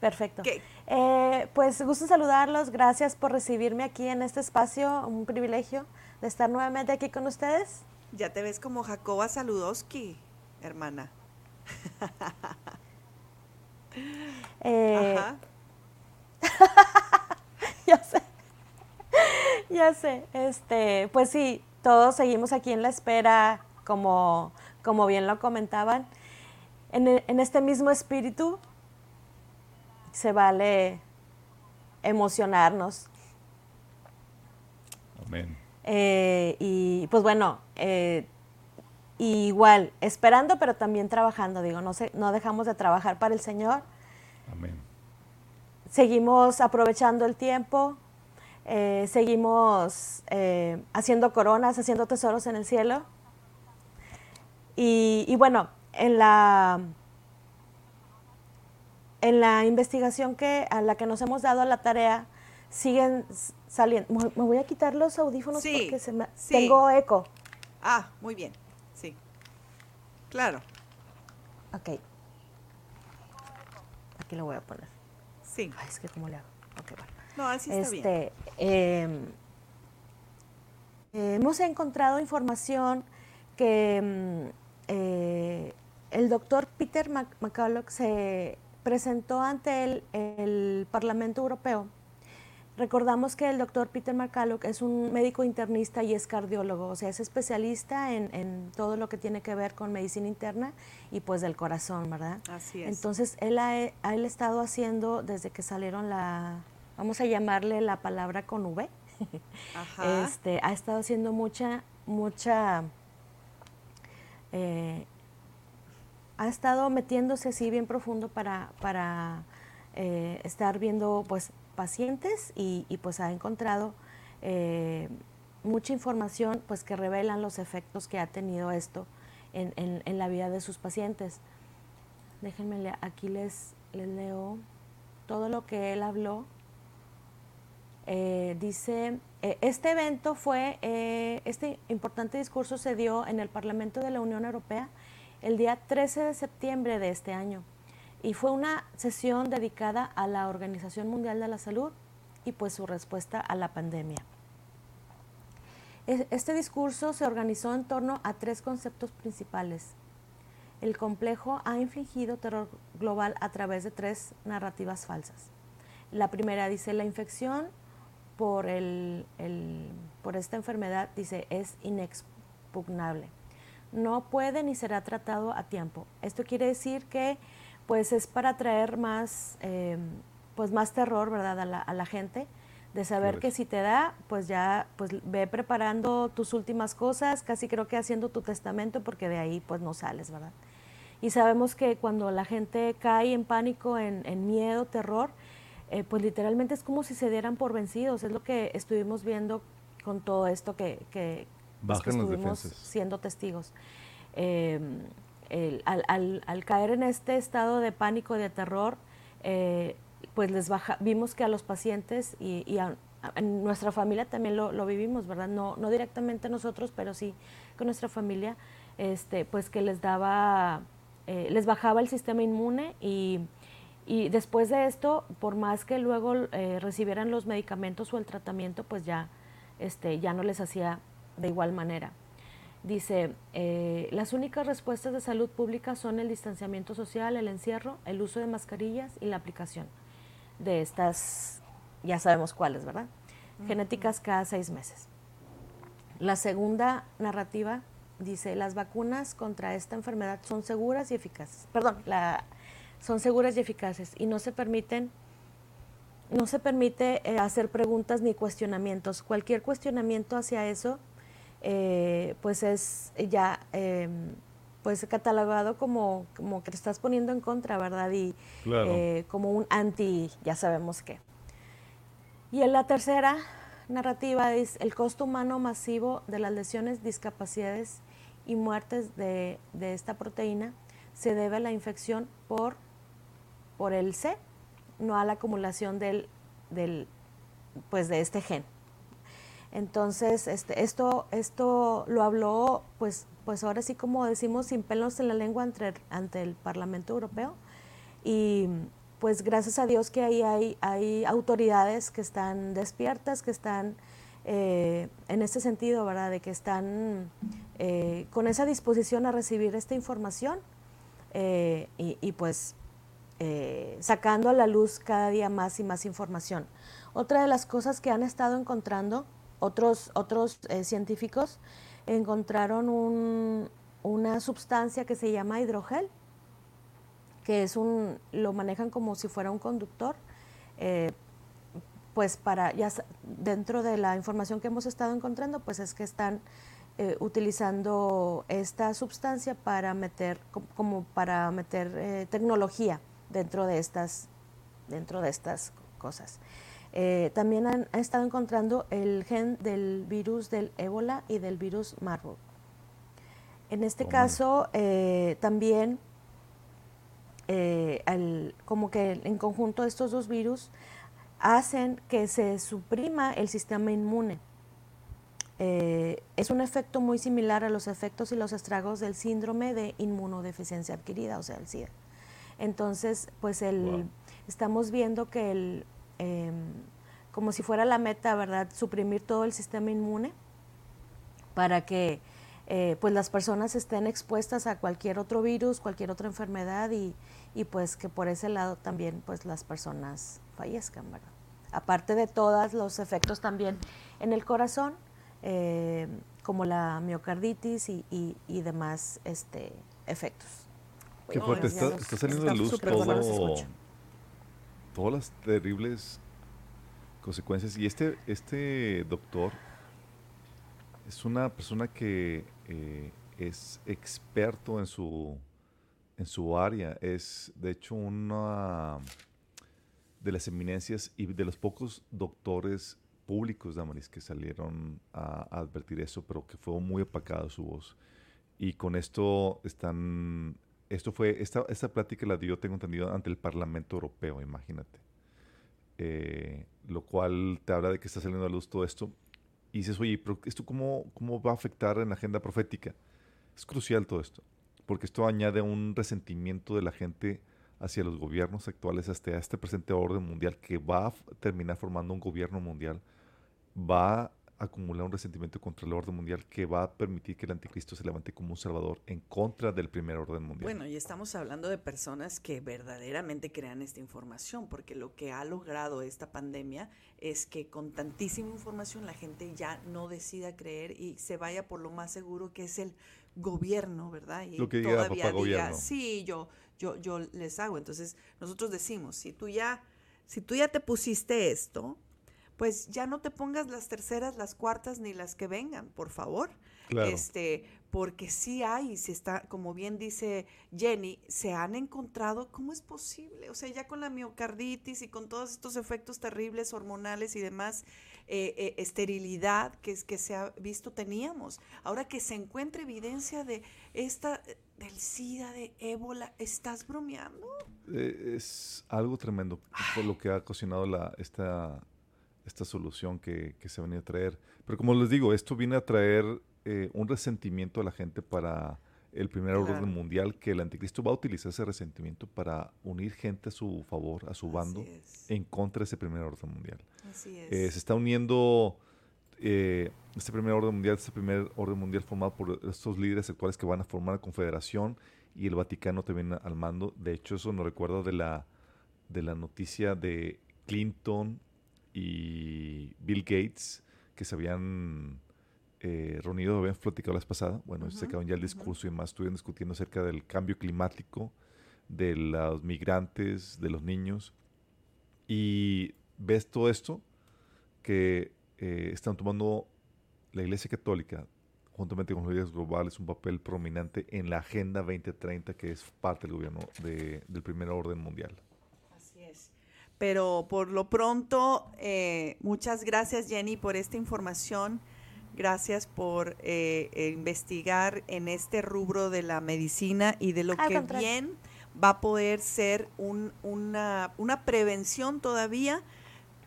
Perfecto. Eh, pues gusto saludarlos. Gracias por recibirme aquí en este espacio. Un privilegio de estar nuevamente aquí con ustedes. Ya te ves como Jacoba Saludowski, hermana. Eh, Ajá. ya sé. ya sé. Este, pues sí, todos seguimos aquí en la espera, como, como bien lo comentaban. En, e- en este mismo espíritu se vale emocionarnos. Amén. Eh, y pues bueno, eh, igual, esperando, pero también trabajando. Digo, no, sé, no dejamos de trabajar para el Señor. Amén. Seguimos aprovechando el tiempo, eh, seguimos eh, haciendo coronas, haciendo tesoros en el cielo. Y, y bueno, en la, en la investigación que, a la que nos hemos dado la tarea, siguen saliendo. Me me voy a quitar los audífonos Sí, porque se me- sí. tengo eco. Ah, muy bien. Sí. Claro. Ok. Aquí lo voy a poner. Sí. Ay, es que cómo le hago. Ok, bueno. No, así está. Este, em, eh, hemos encontrado información que mm, eh, el doctor Peter McCulloch se presentó ante el, el Parlamento Europeo. Recordamos que el doctor Peter McCulloch es un médico internista y es cardiólogo, o sea, es especialista en, en todo lo que tiene que ver con medicina interna y pues del corazón, ¿verdad? Así es. Entonces, él ha, ha él estado haciendo desde que salieron la, vamos a llamarle la palabra con V, Ajá. este, ha estado haciendo mucha, mucha, eh, ha estado metiéndose así bien profundo para, para eh, estar viendo pues pacientes y, pues ha encontrado eh, mucha información pues que revelan los efectos que ha tenido esto en, en- la vida de sus pacientes. Déjenme, aquí les, leo todo lo que él habló. Eh, dice, eh, este evento fue, este importante discurso se dio en el Parlamento de la Unión Europea el día 13 de septiembre de este año y fue una sesión dedicada a la Organización Mundial de la Salud y pues su respuesta a la pandemia. Es- Este discurso se organizó en torno a tres conceptos principales. El complejo ha infligido terror global a través de tres narrativas falsas. La primera dice, la infección por, el, el- por esta enfermedad, dice, es inexpugnable. No puede ni será tratado a tiempo. Esto quiere decir que pues es para traer más, eh, pues más terror, ¿verdad?, a la, a la gente, de saber Claro. que si te da, pues ya, pues ve preparando tus últimas cosas, casi creo que haciendo tu testamento, porque de ahí pues no sales, ¿verdad? Y sabemos que cuando la gente cae en pánico, en, en miedo, terror, eh, pues literalmente es como si se dieran por vencidos. Es lo que estuvimos viendo con todo esto que, que, pues, que estuvimos siendo testigos. Eh, al, caer en este estado de pánico, de terror, eh, pues les baja, vimos que a los pacientes y, y a, nuestra familia también lo, lo vivimos, ¿verdad? No, no directamente nosotros, pero sí con nuestra familia, este, pues que les daba, eh, les bajaba el sistema inmune y, y después de esto, por más que luego eh, recibieran los medicamentos o el tratamiento, pues ya, este, ya no les hacía de igual manera. Dice, eh, las únicas respuestas de salud pública son el distanciamiento social, el encierro, el uso de mascarillas y la aplicación de estas, ya sabemos cuáles, ¿verdad? Genéticas cada seis meses. La segunda narrativa dice, las vacunas contra esta enfermedad son seguras y eficaces. Perdón, la, son seguras y eficaces y no se permiten no se permite eh, hacer preguntas ni cuestionamientos. Cualquier cuestionamiento hacia eso, eh, pues es ya eh, pues catalogado como, como que te estás poniendo en contra, ¿verdad? Y Claro. eh, como un anti, ya sabemos qué. Y en la tercera narrativa es el costo humano masivo de las lesiones, discapacidades y muertes de, de esta proteína se debe a la infección por, por el C, no a la acumulación del, del, pues de este gen. Entonces, este, esto, esto lo habló, pues, pues ahora sí como decimos, sin pelos en la lengua ante, ante el Parlamento Europeo. Y pues gracias a Dios que ahí hay, hay autoridades que están despiertas, que están eh, en este sentido, ¿verdad? De que están eh, con esa disposición a recibir esta información eh, y, y, pues sacando a la luz cada día más y más información. Otra de las cosas que han estado encontrando otros, otros científicos encontraron un, una sustancia que se llama hidrogel, que es un, lo manejan como si fuera un conductor, eh, pues para, ya dentro de la información que hemos estado encontrando, pues es que están eh, utilizando esta sustancia para meter, como para meter eh, tecnología dentro de estas, dentro de estas cosas. También han, estado encontrando el gen del virus del ébola y del virus Marburg. En este caso, también eh, como que en conjunto estos dos virus hacen que se suprima el sistema inmune. Eh, es un efecto muy similar a los efectos y los estragos del síndrome de inmunodeficiencia adquirida, o sea, el SIDA. Entonces, pues el, estamos viendo que el, em, como si fuera la meta, ¿verdad? Suprimir todo el sistema inmune para que eh, pues las personas estén expuestas a cualquier otro virus, cualquier otra enfermedad y, y pues que por ese lado también pues las personas fallezcan, ¿verdad? Aparte de todos los efectos también en el corazón, eh, como la miocarditis y, y, demás este, efectos. Qué fuerte, está, está, saliendo de luz todo, todas las terribles consecuencias. Y este, este doctor es una persona que eh, es experto en su en su área. Es, de hecho, una de las eminencias y de los pocos doctores públicos, Damaris, que salieron a, advertir eso, pero que fue muy apacada su voz. Y con esto están... Esto fue, esta, esta plática la dio, tengo entendido, ante el Parlamento Europeo, imagínate. Eh, lo cual te habla de que está saliendo a luz todo esto. Y dices, oye, pero ¿esto cómo, cómo va a afectar en la agenda profética? Es crucial todo esto porque esto añade un resentimiento de la gente hacia los gobiernos actuales, hasta este presente orden mundial que va a terminar formando un gobierno mundial, va acumular un resentimiento contra el orden mundial que va a permitir que el anticristo se levante como un salvador en contra del primer orden mundial. Bueno, y estamos hablando de personas que verdaderamente crean esta información, porque lo que ha logrado esta pandemia es que con tantísima información la gente ya no decida creer y se vaya por lo más seguro que es el gobierno, ¿verdad? Y Lo que diga todavía papá gobierno. sí, yo, yo, yo les hago. Entonces, nosotros decimos, si tú ya, si tú ya te pusiste esto, pues ya no te pongas las terceras, las cuartas, ni las que vengan, por favor. Claro. Este, porque sí hay, se está, como bien dice Jenny, se han encontrado, ¿cómo es posible? O sea, ya con la miocarditis y con todos estos efectos terribles hormonales y demás, eh, eh, esterilidad que, que se ha visto teníamos. Ahora que se encuentra evidencia de esta, del SIDA, de ébola, ¿estás bromeando? Eh, es algo tremendo por lo que ha cocinado la, esta, esta solución que, que, se venía a traer. Pero como les digo, esto viene a traer un resentimiento a la gente para el primer orden mundial, que el anticristo va a utilizar ese resentimiento para unir gente a su favor, a su bando, en contra de ese primer orden mundial. Eh, se está uniendo eh, este primer orden mundial, este primer orden mundial formado por estos líderes actuales que van a formar la confederación y el Vaticano también al mando. De hecho, eso nos recuerda de la, de la noticia de Clinton y Bill Gates que se habían eh, reunido, habían platicado la vez pasada. Bueno, se acaban ya el discurso y más estuvieron discutiendo acerca del cambio climático, de los migrantes, de los niños. Y ves todo esto que eh, están tomando la Iglesia Católica, juntamente con los líderes globales, un papel prominente en la Agenda 2030, que es parte del gobierno del primer orden mundial. Pero por lo pronto, eh, muchas gracias Jenny por esta información. Gracias por eh, investigar en este rubro de la medicina y de lo que bien va a poder ser una, una prevención todavía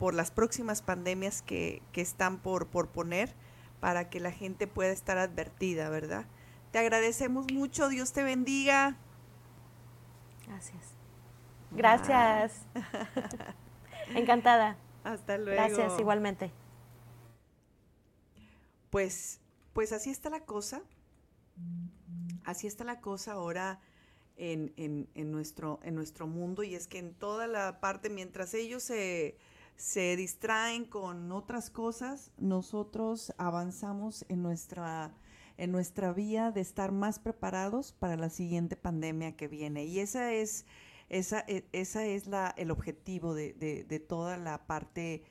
por las próximas pandemias que, están por, por poner para que la gente pueda estar advertida, ¿verdad? Te agradecemos mucho, Dios te bendiga. Gracias. Gracias. Encantada. Hasta luego. Gracias, igualmente. pues, pues así está la cosa. Así está la cosa ahora en, en- en nuestro, en nuestro mundo y es que en toda la parte, mientras ellos se, se distraen con otras cosas, nosotros avanzamos en nuestra, en nuestra vía de estar más preparados para la siguiente pandemia que viene. Y esa es, esa, e- esa es la, el objetivo de, de- toda la parte,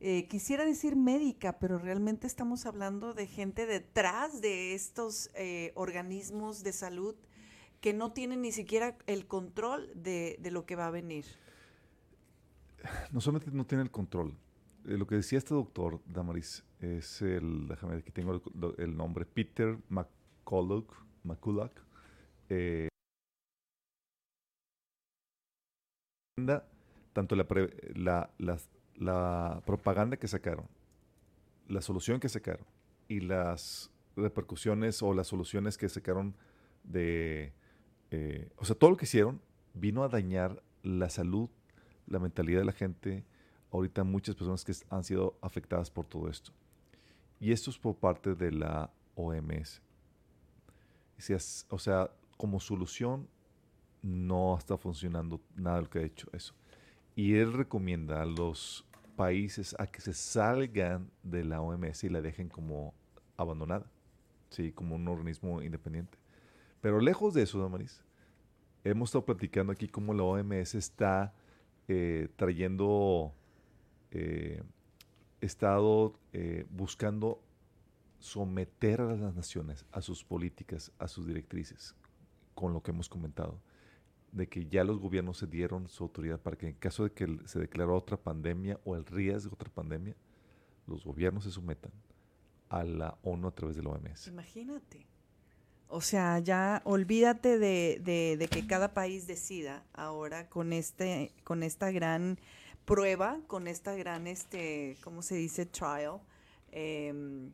eh, quisiera decir médica, pero realmente estamos hablando de gente detrás de estos eh, organismos de salud que no tienen ni siquiera el control de, de lo que va a venir. no solamente no tiene el control. eh, lo que decía este doctor, Damaris, es el, déjame ver, aquí tengo el, nombre, Peter McCulloch, McCulloch, tanto la, pre- la, propaganda que sacaron, la solución que sacaron y las repercusiones o las soluciones que sacaron de, eh, o sea, todo lo que hicieron vino a dañar la salud la mentalidad de la gente, ahorita muchas personas que han sido afectadas por todo esto. Y esto es por parte de la OMS. O sea, como solución no está funcionando nada lo que ha hecho eso. Y él recomienda a los países a que se salgan de la OMS y la dejen como abandonada, sí, como un organismo independiente. Pero lejos de eso, Damaris, hemos estado platicando aquí cómo la OMS está eh, trayendo, eh, estado eh, buscando someter a las naciones a sus políticas, a sus directrices, con lo que hemos comentado, de que ya los gobiernos se dieron su autoridad para que en caso de que se declaró otra pandemia o el riesgo de otra pandemia, los gobiernos se sometan a la ONU a través de la OMS. Imagínate. O sea, ya olvídate de, de- de que cada país decida ahora con este, con esta gran prueba, con esta gran, este, ¿cómo se dice? Trial, em,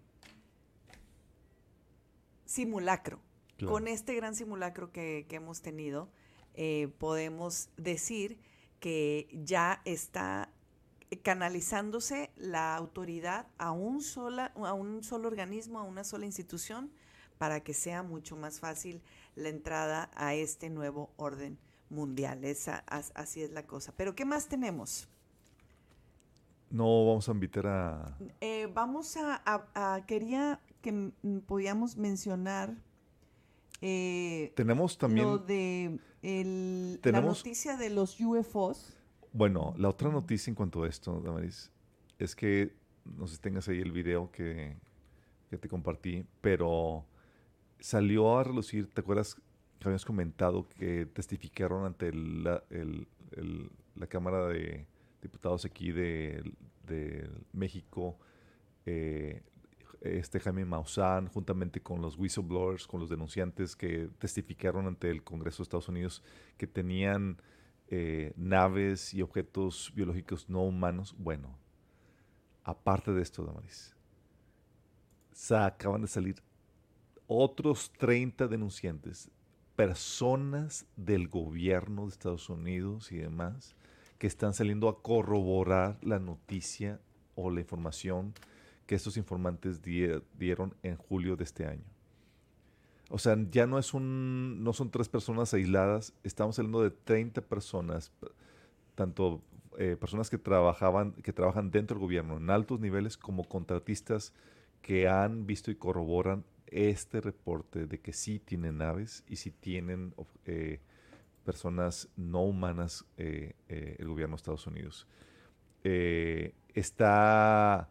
simulacro. Claro. Con este gran simulacro que, que hemos tenido, eh, podemos decir que ya está canalizándose la autoridad a un, sola, a un solo organismo, a una sola institución, para que sea mucho más fácil la entrada a este nuevo orden mundial. Esa, as- así es la cosa. Pero ¿qué más tenemos? No vamos a invitar a... Eh, vamos a, a- a- quería que podíamos mencionar eh, Tenemos también... lo de el- la noticia de los UFOs. Bueno, la otra noticia en cuanto a esto, Damaris, es que no sé si tengas ahí el video que, que te compartí, pero salió a relucir, ¿te acuerdas que habíamos comentado que testificaron ante el- la, el- el- la Cámara de Diputados aquí de, de México, eh, este Jaime Maussan, juntamente con los whistleblowers, con los denunciantes que testificaron ante el Congreso de Estados Unidos que tenían eh, naves y objetos biológicos no humanos. Bueno, aparte de esto, Damaris, sa- acaban de salir otros 30 denunciantes, personas del gobierno de Estados Unidos y demás, que están saliendo a corroborar la noticia o la información que estos informantes die- dieron en julio de este año. O sea, ya no es un, no son tres personas aisladas, estamos hablando de 30 personas, tanto eh, personas que trabajaban, que trabajan dentro del gobierno en altos niveles como contratistas que han visto y corroboran este reporte de que sí tienen naves y sí tienen eh, personas no humanas eh, el gobierno de Estados Unidos. Está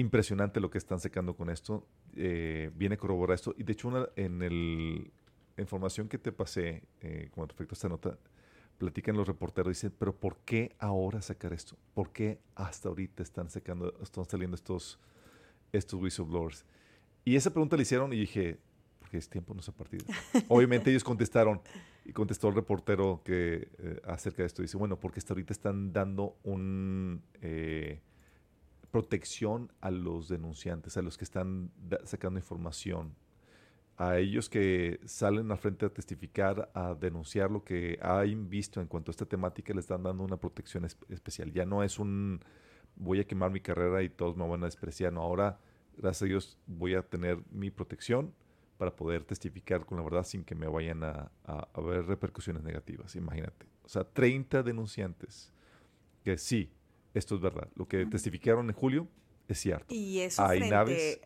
impresionante lo que están sacando con esto. eh, viene a corroborar esto. Y de hecho, una- en el, la información que te pasé eh, con respecto a esta nota, platican los reporteros, dicen, pero ¿por qué ahora sacar esto? ¿Por qué hasta ahorita están sacando, están saliendo estos, estos whistleblowers? Y esa pregunta le hicieron y dije, porque es tiempo no se ha partido. Obviamente ellos contestaron y contestó el reportero que eh, acerca de esto. Dice, bueno, porque hasta ahorita están dando un eh, protección a los denunciantes, a los que están sacando información, a ellos que salen al frente a testificar, a denunciar lo que han visto en cuanto a esta temática, les están dando una protección es- especial. Ya no es un voy a quemar mi carrera y todos me van a despreciar. No, ahora gracias a Dios voy a tener mi protección para poder testificar con la verdad sin que me vayan a, a, a ver repercusiones negativas. Imagínate. O sea, 30 denunciantes que sí, esto es verdad. Lo que testificaron en julio es cierto. Y eso hay naves,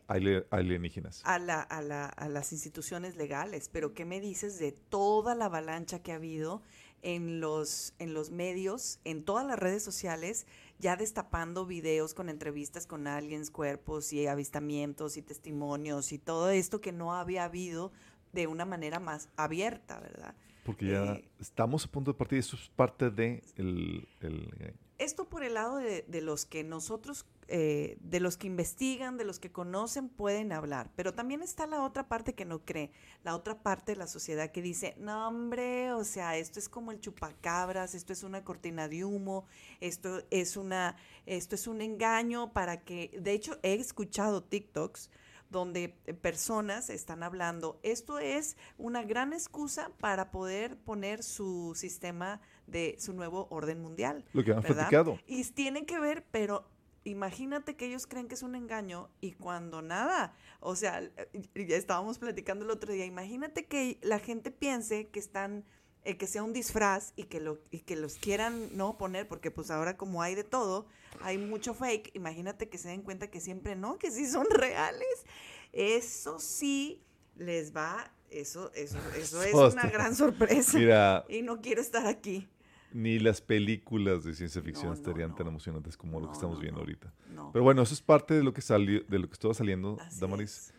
alienígenas. a, la- a la- a las instituciones legales. Pero ¿qué me dices de toda la avalancha que ha habido en los, en los medios, en todas las redes sociales, ya destapando videos con entrevistas con aliens, cuerpos y avistamientos y testimonios y todo esto que no había habido de una manera más abierta, ¿verdad? Porque ya Eh, estamos a punto de partir. Eso es parte de el, el engaño. Esto por el lado de, los que nosotros, eh, de los que investigan, de los que conocen, pueden hablar. Pero también está la otra parte que no cree, la otra parte de la sociedad que dice, no hombre, o sea, esto es como el chupacabras, esto es una cortina de humo, esto es una, esto es un engaño para que, de hecho, he escuchado TikToks donde personas están hablando, esto es una gran excusa para poder poner su sistema de su nuevo orden mundial. Lo que han platicado. Y tiene que ver, pero imagínate que ellos creen que es un engaño y cuando nada, o sea, ya estábamos platicando el otro día, imagínate que la gente piense que están, eh, que sea un disfraz y que, lo, y que los quieran no poner, porque pues ahora como hay de todo, hay mucho fake, imagínate que se den cuenta que siempre no, que sí son reales. Eso sí les va, eso, eso, eso es una gran sorpresa. Mira, Y no quiero estar aquí. Ni las películas de ciencia ficción No, no, estarían tan no. emocionantes como lo que estamos viendo ahorita. Pero bueno, eso es parte de lo que salió, de lo que estaba saliendo, Así Damaris.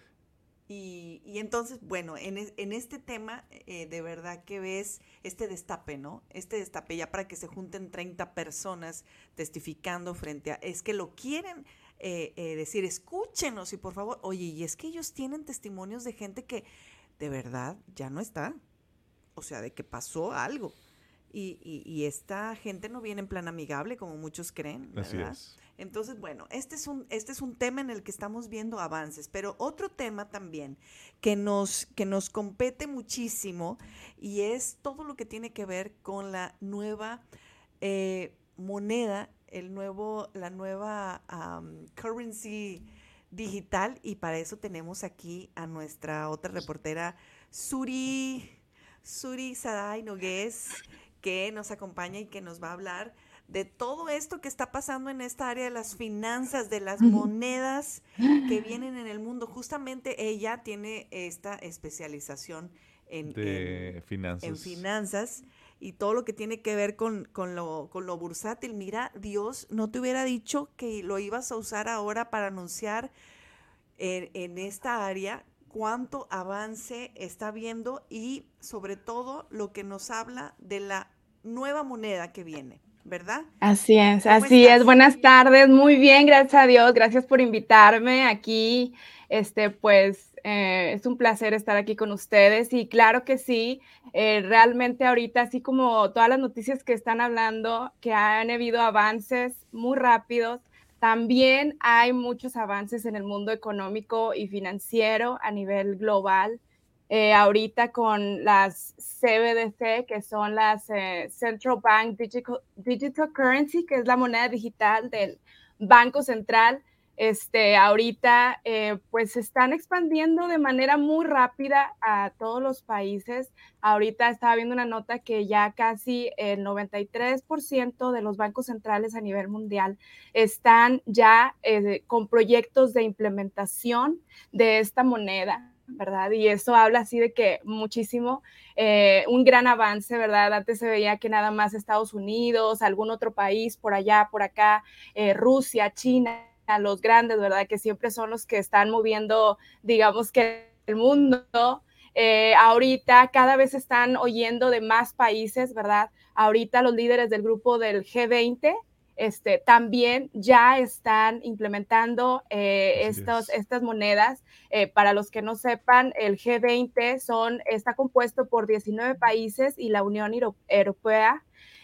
Y, y entonces, bueno, en, es- en este tema, eh, de verdad que ves este destape, ¿no? Este destape, ya para que se junten 30 personas testificando frente a... Es que lo quieren eh, eh, decir, escúchenos y por favor, oye, y es que ellos tienen testimonios de gente que de verdad ya no está. O sea, de que pasó algo. Y, y- y esta gente no viene en plan amigable, como muchos creen. Así ¿verdad? es. Entonces, bueno, este es, un, este es un tema en el que estamos viendo avances, pero otro tema también que nos, que nos compete muchísimo y es todo lo que tiene que ver con la nueva eh, moneda, el nuevo, la nueva am, currency digital y para eso tenemos aquí a nuestra otra reportera, Suri, Suri Saday Nogués, que nos acompaña y que nos va a hablar de todo esto que está pasando en esta área de las finanzas, de las monedas que vienen en el mundo. Justamente ella tiene esta especialización en, De en- finanzas. en finanzas y todo lo que tiene que ver con, con lo, con lo bursátil. Mira, Dios no te hubiera dicho que lo ibas a usar ahora para anunciar en, en esta área cuánto avance está viendo y sobre todo lo que nos habla de la nueva moneda que viene, ¿verdad? Así es, ¿Cómo así estás? es. Buenas tardes, muy bien, gracias a Dios. Gracias por invitarme aquí. Este, pues, eh, es un placer estar aquí con ustedes y claro que sí, eh, realmente ahorita, así como todas las noticias que están hablando, que han habido avances muy rápidos, también hay muchos avances en el mundo económico y financiero a nivel global. Eh, ahorita con las CBDC, que son las eh, Central Bank Digital, Digital Currency, que es la moneda digital del Banco Central, este, ahorita eh, pues se están expandiendo de manera muy rápida a todos los países. Ahorita estaba viendo una nota que ya casi el 93% de los bancos centrales a nivel mundial están ya eh, con proyectos de implementación de esta moneda. ¿verdad? Y eso habla así de que muchísimo, eh, un gran avance, ¿verdad? Antes se veía que nada más Estados Unidos, algún otro país por allá, por acá, Rusia, China, los grandes, ¿verdad? Que siempre son los que están moviendo, digamos que el mundo. Eh, ahorita cada vez están oyendo de más países, ¿verdad? Ahorita los líderes del grupo del G20 este, también ya están implementando eh, estos, estas monedas. Eh, para los que no sepan, el G20 son, está compuesto por 19 países y la Unión Europea,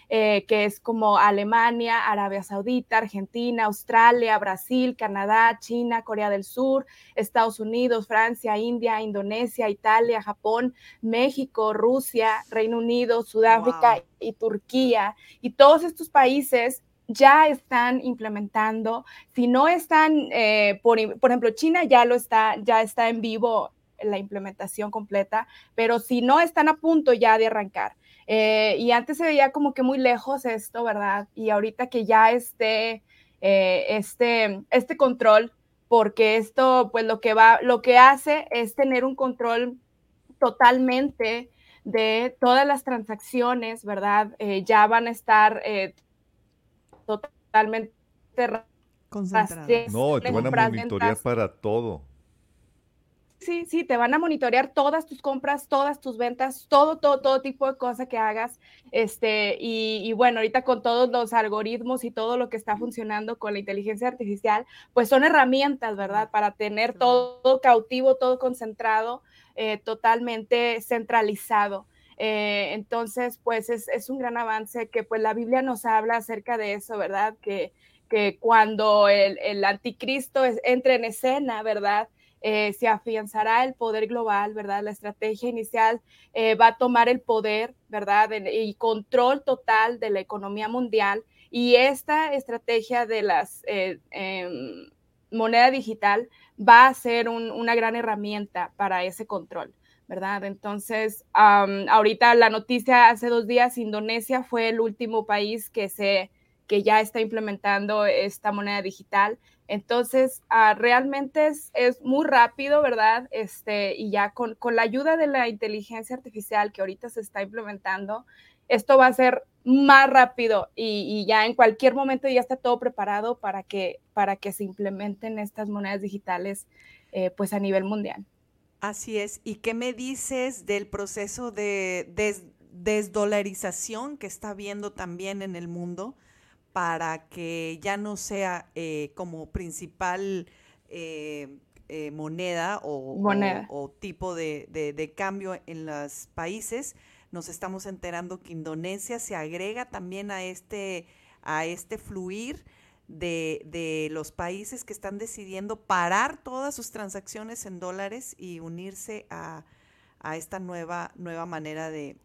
eh, que es como Alemania, Arabia Saudita, Argentina, Australia, Brasil, Canadá, China, Corea del Sur, Estados Unidos, Francia, India, Indonesia, Italia, Japón, México, Rusia, Reino Unido, Sudáfrica wow. y Turquía. Y todos estos países ya están implementando, si no están, eh, por, por, ejemplo, China ya lo está, ya está en vivo la implementación completa, pero si no están a punto ya de arrancar. Eh, y antes se veía como que muy lejos esto, ¿verdad? Y ahorita que ya esté eh, este, este control, porque esto, pues lo que va, lo que hace es tener un control totalmente de todas las transacciones, ¿verdad? Eh, ya van a estar totalmente concentradas. No, te van a monitorear para todo sí, sí, te van a monitorear todas tus compras, todas tus ventas, todo, todo, todo tipo de cosas que hagas. Este, y, bueno, ahorita con todos los algoritmos y todo lo que está funcionando con la inteligencia artificial, pues son herramientas, ¿verdad? Para tener todo cautivo, todo concentrado, eh, totalmente centralizado. Eh, entonces, pues es, un gran avance que pues la Biblia nos habla acerca de eso, ¿verdad? Que, que cuando el, el anticristo entre en escena, ¿verdad? Eh, se afianzará el poder global, ¿verdad? La estrategia inicial eh, va a tomar el poder, ¿verdad? y control total de la economía mundial. Y esta estrategia de las eh, em, moneda digital va a ser una gran herramienta para ese control. ¿verdad? Entonces, ahorita la noticia hace dos días, Indonesia fue el último país que, se, que ya está implementando esta moneda digital. Entonces, ah, realmente es, muy rápido, ¿verdad? Este, y ya con, la ayuda de la inteligencia artificial que ahorita se está implementando, esto va a ser más rápido y, ya en cualquier momento ya está todo preparado para que, para que se implementen estas monedas digitales eh, pues a nivel mundial. Así es. ¿Y qué me dices del proceso de desdolarización que está habiendo también en el mundo? Para que ya no sea eh, como principal eh, eh, moneda, o, tipo de, cambio en los países. Nos estamos enterando que Indonesia se agrega también a este, a este fluir de, los países que están decidiendo parar todas sus transacciones en dólares y unirse a, a esta nueva, nueva manera de,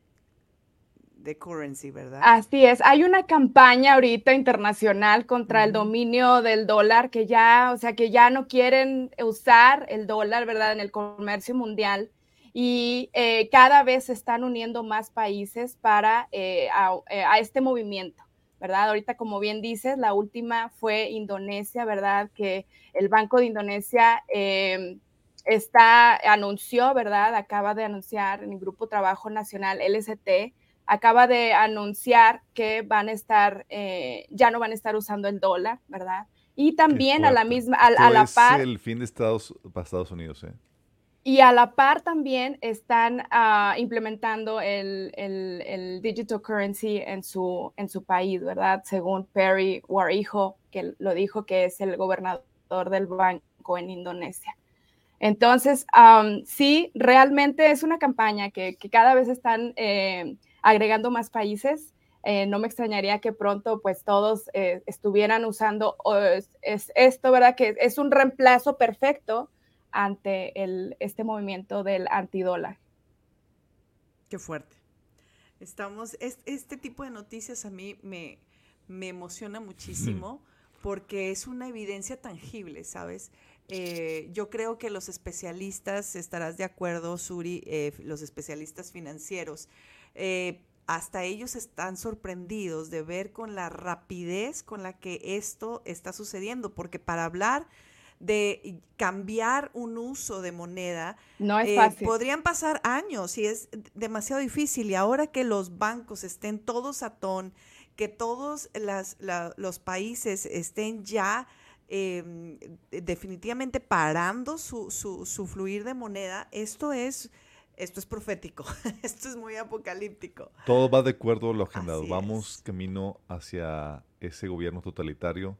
de currency, ¿verdad? Así es. Hay una campaña ahorita internacional contra el dominio del dólar que ya, o sea, que ya no quieren usar el dólar, ¿verdad? En el comercio mundial. Y eh, cada vez se están uniendo más países para eh, eh, a, este movimiento, ¿verdad? Ahorita, como bien dices, la última fue Indonesia, ¿verdad? Que el Banco de Indonesia em, está, anunció, ¿verdad? Acaba de anunciar en el Grupo Trabajo Nacional LST acaba de anunciar que van a estar, eh, ya no van a estar usando el dólar, ¿verdad? Y también a la misma, a, la par. el fin de Estados, para Estados Unidos, ¿eh? Y a la par también están ah, implementando el, el, digital currency en su, en su país, ¿verdad? Según Perry Warijo, que lo dijo que es el gobernador del banco en Indonesia. Entonces, sí, realmente es una campaña que, que cada vez están eh, agregando más países. Eh, no me extrañaría que pronto pues todos eh, estuvieran usando es, esto, ¿verdad? Que es un reemplazo perfecto ante el, este movimiento del antidólar. Qué fuerte. Estamos, este tipo de noticias a mí me, me emociona muchísimo porque es una evidencia tangible, ¿sabes? Eh, yo creo que los especialistas, estarás de acuerdo, Suri, los especialistas financieros, eh, hasta ellos están sorprendidos de ver con la rapidez con la que esto está sucediendo, porque para hablar de cambiar un uso de moneda, no es eh, podrían pasar años y es demasiado difícil. Y ahora que los bancos estén todos a ton, que todos las, los países estén ya em, definitivamente parando su, su, su fluir de moneda, esto es esto es profético, esto es muy apocalíptico. Todo va de acuerdo a lo agendado. Vamos camino hacia ese gobierno totalitario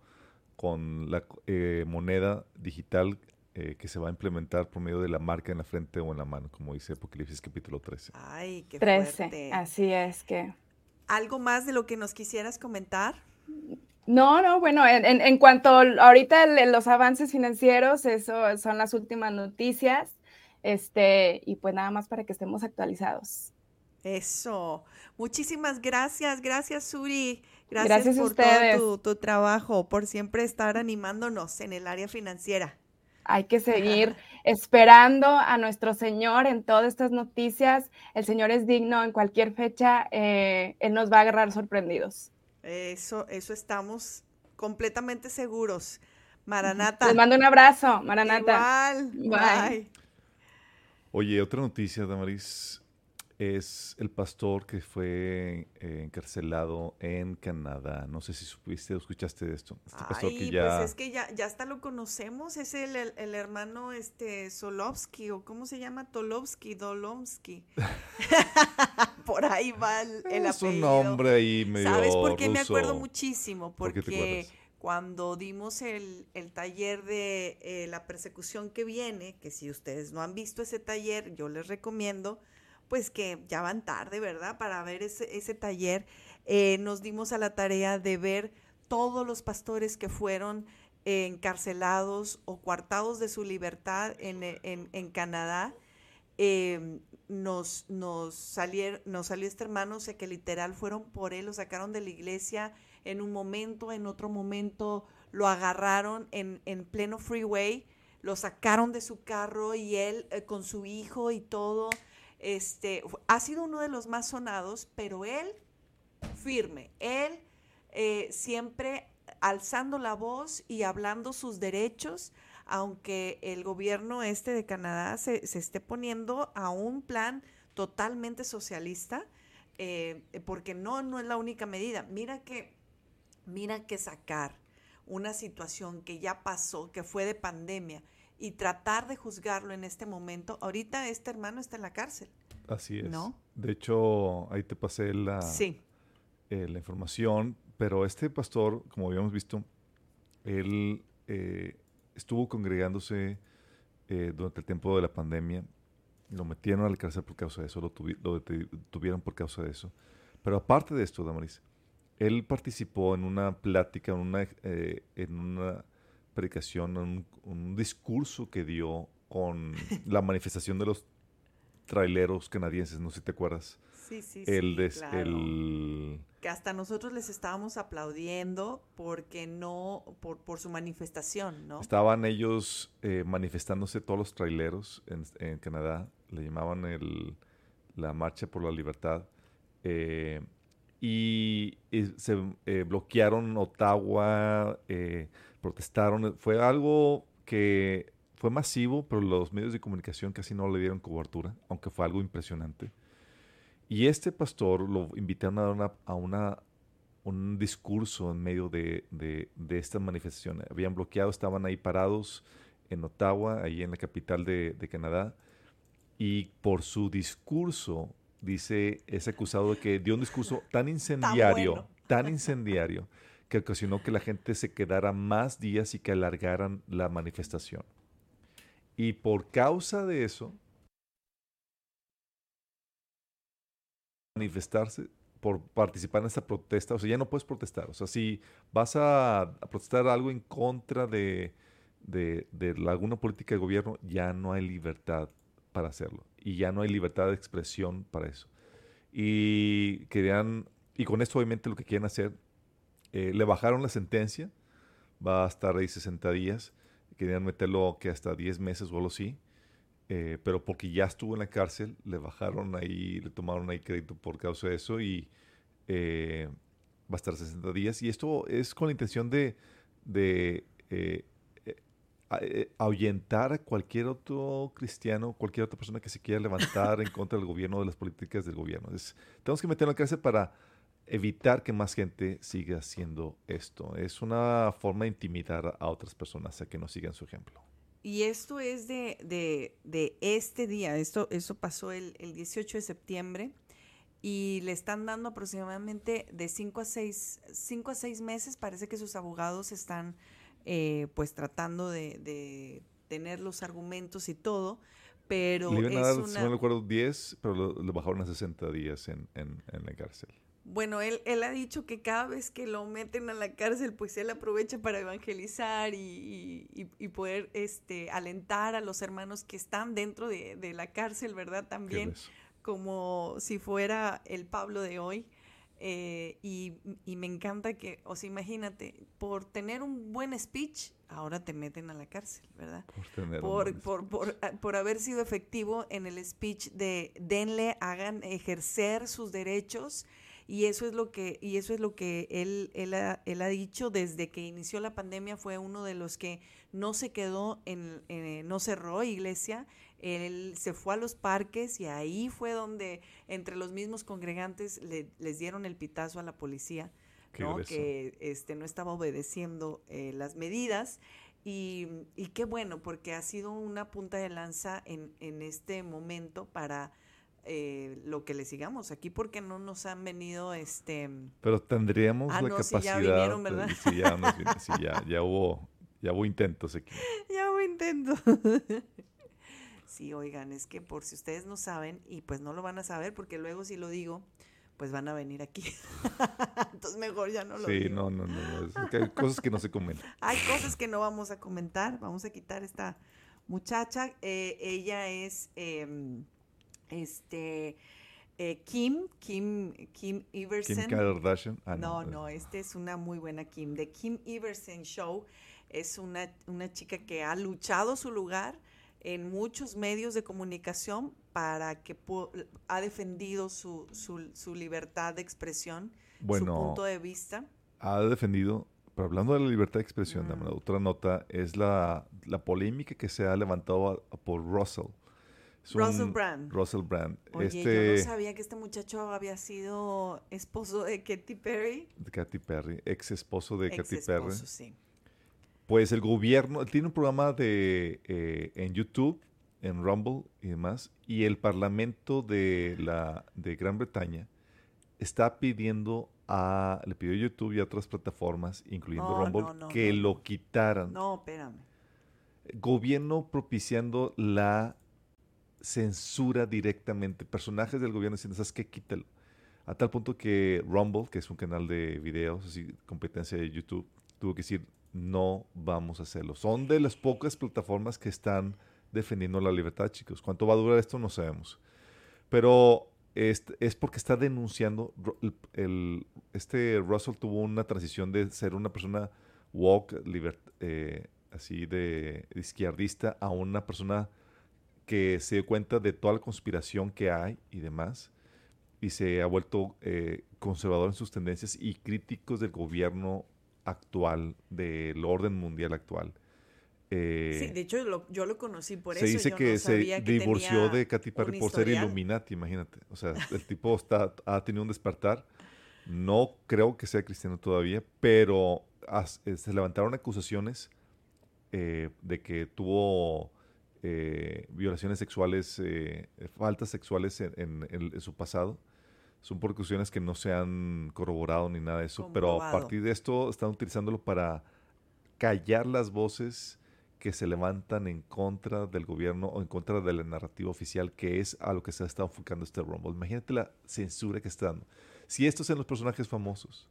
con la eh, moneda digital eh, que se va a implementar por medio de la marca en la frente o en la mano, como dice Apocalipsis capítulo 13. Ay, qué 13, fuerte. así es que. ¿Algo más de lo que nos quisieras comentar? No, no, bueno, en, en, cuanto ahorita los avances financieros, eso son las últimas noticias. Este, y pues nada más para que estemos actualizados. Eso. Muchísimas gracias. Gracias, Suri. Gracias, Gracias a por ustedes. todo tu, tu trabajo, por siempre estar animándonos en el área financiera. Hay que seguir esperando a nuestro Señor en todas estas noticias. El Señor es digno en cualquier fecha. eh, él nos va a agarrar sorprendidos. Eso, eso estamos completamente seguros. Maranata. Les mando un abrazo, Maranata. Igual. Bye. Bye. Oye, otra noticia, Damaris, es el pastor que fue eh, encarcelado en Canadá. No sé si supiste o escuchaste de esto. Este pastor que ya... pues es que ya, ya hasta lo conocemos, es el, el- el hermano este Solovsky, o cómo se llama, Tolovsky, Dolomsky. Por ahí va el, el es un apellido. nombre ahí medio ¿Sabes por qué me acuerdo muchísimo? ¿Por qué te Porque? Cuando dimos el, el taller de eh, la persecución que viene, que si ustedes no han visto ese taller, yo les recomiendo, pues que ya van tarde, ¿verdad? Para ver ese, ese taller, eh, nos dimos a la tarea de ver todos los pastores que fueron encarcelados o coartados de su libertad en, eh, en- Canadá. Nos, nos, salier- nos salió este hermano, o sea que literal fueron por él, lo sacaron de la iglesia en un momento, en otro momento lo agarraron en, en pleno freeway, lo sacaron de su carro y él eh, con su hijo y todo. Este, ha sido uno de los más sonados, pero él firme, él eh, siempre alzando la voz y hablando sus derechos, aunque el gobierno este de Canadá se, se esté poniendo a un plan totalmente socialista, eh, porque no, no es la única medida. Mira que, mira que sacar una situación que ya pasó, que fue de pandemia, y tratar de juzgarlo en este momento, ahorita este hermano está en la cárcel. Así es. ¿No? De hecho, ahí te pasé la, Sí. eh, la información, pero este pastor, como habíamos visto, él eh, estuvo congregándose eh, durante el tiempo de la pandemia. Lo metieron a la cárcel por causa de eso, lo, tuvi- lo detuvieron por causa de eso. Pero aparte de esto, Damaris, él participó en una plática, en una, eh, en una predicación, en un, un discurso que dio con la manifestación de los traileros canadienses, no sé si te acuerdas. Sí, sí, el, sí, des- claro. el que hasta nosotros les estábamos aplaudiendo porque no, por, por su manifestación, ¿no? Estaban ellos eh, manifestándose todos los traileros en, en Canadá, le llamaban el, la Marcha por la Libertad, eh, y, se eh, bloquearon Ottawa, eh, protestaron, fue algo que fue masivo, pero los medios de comunicación casi no le dieron cobertura, aunque fue algo impresionante. Y este pastor lo invitaron a una, a una un discurso en medio de, de, de esta manifestación. Habían bloqueado, estaban ahí parados en Ottawa, ahí en la capital de Canadá, y por su discurso, dice, es acusado de que dio un discurso tan incendiario, bueno. tan incendiario, que ocasionó que la gente se quedara más días y que alargaran la manifestación. Y por causa de eso, manifestarse por participar en esta protesta, o sea, ya no puedes protestar. O sea, si vas a, a protestar algo en contra de, de, de la- alguna política de gobierno, ya no hay libertad para hacerlo. Y ya no hay libertad de expresión para eso. Y querían, y con esto obviamente lo que quieren hacer, eh, le bajaron la sentencia, va a estar ahí 60 días, querían meterlo que hasta 10 meses o algo así. Eh, pero porque ya estuvo en la cárcel, le bajaron ahí, le tomaron ahí crédito por causa de eso y eh, va a estar 60 días. Y esto es con la intención de, eh, ahuyentar a cualquier otro cristiano, cualquier otra persona que se quiera levantar en contra del gobierno, de las políticas del gobierno. Es- tenemos que meterlo en cárcel para evitar que más gente siga haciendo esto. Es una forma de intimidar a otras personas a que no sigan su ejemplo. Y esto es de, de, de este día, esto, eso pasó el, el 18 de septiembre y le están dando aproximadamente de 5 a 6, a seis meses, parece que sus abogados están eh, pues tratando de, de tener los argumentos y todo, pero Le iban a dar, si no me acuerdo, 10, pero lo, lo bajaron a 60 días en, en, en la cárcel. Bueno, él, él ha dicho que cada vez que lo meten a la cárcel, pues él aprovecha para evangelizar y, y- y- poder este, alentar a los hermanos que están dentro de, de la cárcel, ¿verdad? ¿Qué También como si fuera el Pablo de hoy. Eh, y, y me encanta que, o sea, imagínate, por tener un buen speech, ahora te meten a la cárcel, ¿verdad? Por tener un por, buen por, por, ah, por haber sido efectivo en el speech de denle, hagan ejercer sus derechos y eso es lo que y eso es lo que él él ha, él ha dicho desde que inició la pandemia fue uno de los que no se quedó en eh, no cerró iglesia él se fue a los parques y ahí fue donde entre los mismos congregantes le- les dieron el pitazo a la policía ¿no? que este, no estaba obedeciendo eh, las medidas. Y, y qué bueno, porque ha sido una punta de lanza en, en este momento para eh, lo que le sigamos aquí, porque no nos han venido, este, Pero tendríamos Ah, la no, sí, ya capacidad. vinieron, de- ¿verdad? ya, nos viene, sí, ya, ya hubo, ya hubo intentos aquí. ya lo intento. sí, oigan, es que por si ustedes no saben, y pues no lo van a saber, porque luego si lo digo, pues van a venir aquí. Entonces mejor ya no lo Sí, digo. no, no, no. no, es que hay cosas que no se comentan. Hay cosas que no vamos a comentar. Vamos a quitar esta muchacha. Eh, ella es em, este eh, Kim, Kim, Kim Iverson. Kim Kardashian. Ah, no, no. no, esta es una muy buena Kim. The Kim Iverson Show es una, una chica que ha luchado su lugar en muchos medios de comunicación para que ha defendido su, su, su libertad de expresión, su punto de vista. ha defendido, pero hablando de la libertad de expresión, Mm. dame otra nota es la, la polémica que se ha levantado a- por Russell. Es Russell Brand. Russell Brand. Oye, este, yo no sabía que este muchacho había sido esposo de Katy Perry. de Katy Perry, ex esposo de Katy Perry. sí. Pues el gobierno, tiene un programa de, eh, en YouTube, en Rumble y demás, y el Parlamento de, la, de Gran Bretaña está pidiendo a, le pidió a YouTube y a otras plataformas, incluyendo No, Rumble, no, no, que lo quitaran. No, espérame. Gobierno propiciando la censura directamente. Personajes del gobierno diciendo, ¿sabes qué? Quítalo. A tal punto que Rumble, que es un canal de videos, así, competencia de YouTube, tuvo que decir, no vamos a hacerlo. Son de las pocas plataformas que están defendiendo la libertad, chicos. ¿Cuánto va a durar esto? No sabemos. Pero es, es porque está denunciando, este Russell tuvo una transición de ser una persona woke, liber- eh, así de izquierdista, a una persona que se dio cuenta de toda la conspiración que hay y demás, y se ha vuelto eh, conservador en sus tendencias y críticos del gobierno actual, del orden mundial actual. Eh, sí, de hecho lo- yo lo conocí por se eso. dice yo que no se que divorció de Katy Perry por ser. Illuminati, imagínate. O sea, el tipo está, ha tenido un despertar. No creo que sea cristiano todavía, pero as- eh, se levantaron acusaciones eh, de que tuvo eh, violaciones sexuales, faltas sexuales en, en- en- en su pasado. Son por cuestiones que no se han corroborado ni nada de eso, pero a partir de esto están utilizándolo para callar las voces que se levantan en contra del gobierno o en contra de la narrativa oficial, que es a lo que se ha estado enfocando este Rumble. Imagínate la censura que está dando. Si estos son los personajes famosos,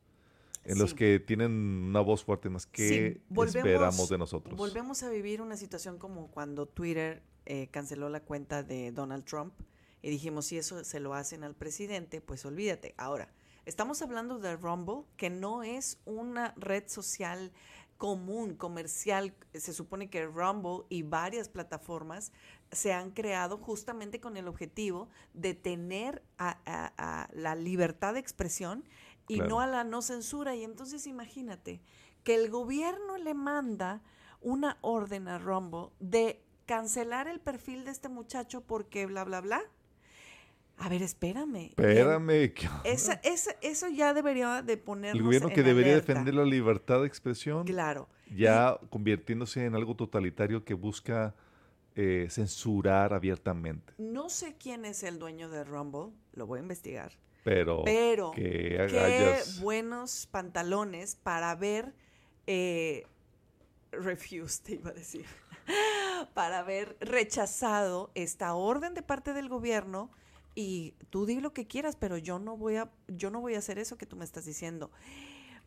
en los que tienen una voz fuerte más, ¿qué Sí, volvemos- esperamos de nosotros? Volvemos a vivir una situación como cuando Twitter eh, canceló la cuenta de Donald Trump y dijimos, si eso se lo hacen al presidente, pues olvídate. Ahora, estamos hablando de Rumble, que no es una red social común, comercial. Se supone que Rumble y varias plataformas se han creado justamente con el objetivo de tener a, a- a la libertad de expresión y Claro. no a la no censura. Y entonces imagínate que el gobierno le manda una orden a Rumble de cancelar el perfil de este muchacho porque bla, bla, bla. A ver, espérame. Espérame, ¿qué esa- esa- eso ya debería de ponernos el gobierno en que debería alerta. defender la libertad de expresión, Claro. ya convirtiéndose en algo totalitario que busca eh, censurar abiertamente. No sé quién es el dueño de Rumble, lo voy a investigar. Pero, Pero, que qué buenos pantalones para haber eh, refused, te iba a decir, para haber rechazado esta orden de parte del gobierno y tú di lo que quieras, pero yo no voy a, yo no voy a hacer eso que tú me estás diciendo.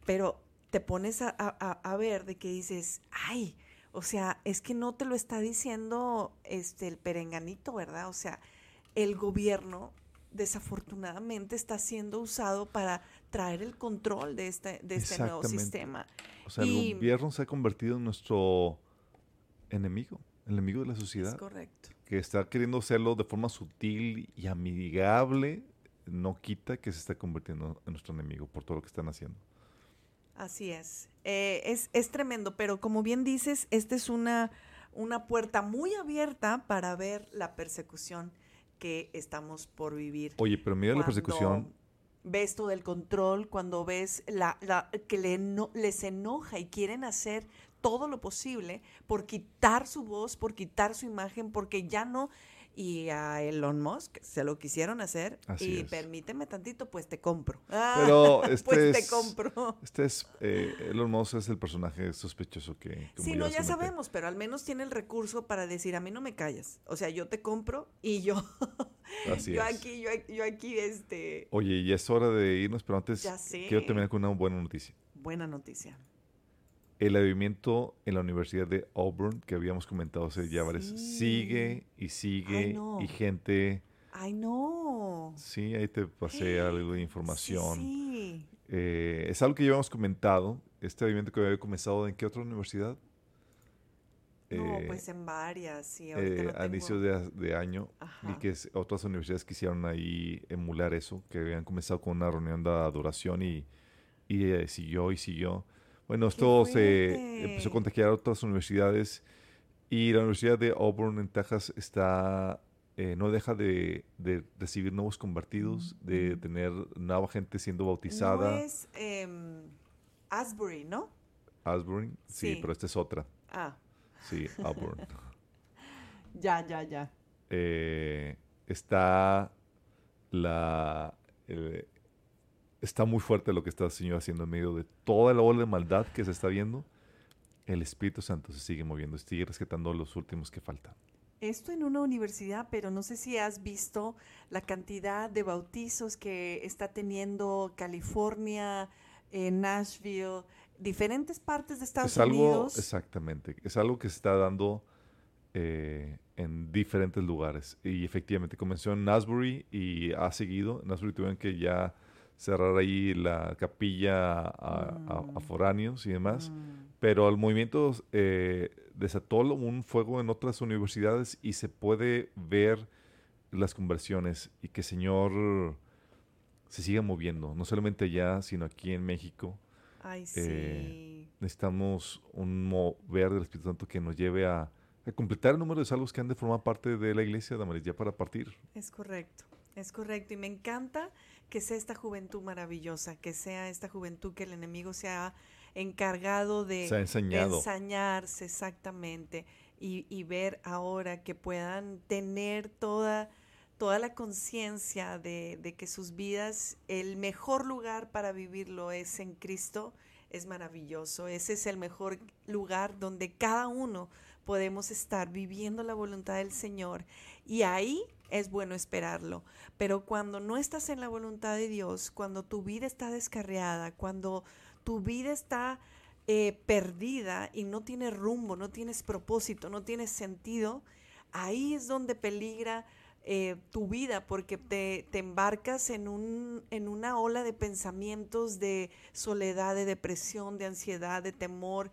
Pero te pones a, a- a- ver de que dices, ay, o sea, es que no te lo está diciendo este el perenganito, ¿verdad? O sea, el gobierno desafortunadamente está siendo usado para traer el control de este, de este nuevo sistema. O sea, Y- el gobierno se ha convertido en nuestro enemigo, enemigo de la Es sociedad, correcto. Que está queriendo hacerlo de forma sutil y amigable, no quita que se está convirtiendo en nuestro enemigo por todo lo que están haciendo. Así es. Eh, es. Es tremendo, pero como bien dices, esta es una, una puerta muy abierta para ver la persecución que estamos por vivir. Oye, pero mira la persecución, Ves todo el control, cuando ves la, la- que le eno- les enoja y quieren hacer todo lo posible por quitar su voz, por quitar su imagen, porque ya no. Y a Elon Musk se lo quisieron hacer. Así y es. permíteme tantito, pues te compro. Pero este pues te es- compro. este es, eh, Elon Musk es el personaje sospechoso que... Sí, no, ya sabemos, pero al menos tiene el recurso para decir, a mí no me callas. O sea, yo te compro y yo, Así yo es. aquí, yo, yo aquí, este, Oye, y es hora de irnos, pero antes Ya sé. quiero terminar con una buena noticia. buena noticia. El avivamiento en la Universidad de Auburn, que habíamos comentado hace ya varias, Sí. sigue y sigue Ay, no. y gente... Ay, no. Sí, ahí te pasé algo de Sí, información. Sí, Eh, es algo que ya habíamos comentado. Este avivamiento que había comenzado en qué otra universidad? No, Eh, pues en varias, sí. Ahorita eh, no a tengo- inicios de, de año y Ajá. que es- otras universidades quisieron ahí emular eso, que habían comenzado con una reunión de adoración y, y eh, siguió y siguió. Bueno, esto se empezó a contagiar a otras universidades y la Universidad de Auburn en Texas está eh, no deja de, de recibir nuevos convertidos, de tener nueva gente siendo bautizada. No es em, Asbury, ¿no? Asbury, sí, Sí. pero esta es otra. Ah, Sí, Auburn. ya, ya, ya. eh, está la eh, está muy fuerte lo que está el Señor haciendo en medio de toda la ola de maldad que se está viendo. El Espíritu Santo se sigue moviendo, sigue rescatando los últimos que faltan. Esto en una universidad, pero no sé si has visto la cantidad de bautizos que está teniendo California, eh, Nashville, diferentes partes de Estados es algo, Unidos. exactamente, es algo que se está dando eh, en diferentes lugares. Y efectivamente comenzó en Nasbury y ha seguido. En Nasbury tuvieron que ya cerrar ahí la capilla a, a- a foráneos y demás. Mm. Pero el movimiento eh, desató un fuego en otras universidades y se puede ver las conversiones y que el Señor se siga moviendo, no solamente allá, sino aquí en México. Ay, sí. eh, Necesitamos un mover del Espíritu Santo que nos lleve a, a completar el número de salvos que han de formar parte de la iglesia de Amarillo ya para partir. Es correcto, es correcto. Y me encanta que sea esta juventud maravillosa, que sea esta juventud que el enemigo se ha encargado de, Se ha ensañarse exactamente y, y ver ahora que puedan tener toda, toda la conciencia de, de que sus vidas, el mejor lugar para vivirlo es en Cristo, es maravilloso. Ese es el mejor lugar donde cada uno podemos estar viviendo la voluntad del Señor y ahí es bueno esperarlo. Pero cuando no estás en la voluntad de Dios, cuando tu vida está descarriada, cuando tu vida está eh, perdida y no tienes rumbo, no tienes propósito, no tienes sentido, ahí es donde peligra eh, tu vida porque te, te embarcas en, un, en una ola de pensamientos de soledad, de depresión, de ansiedad, de temor,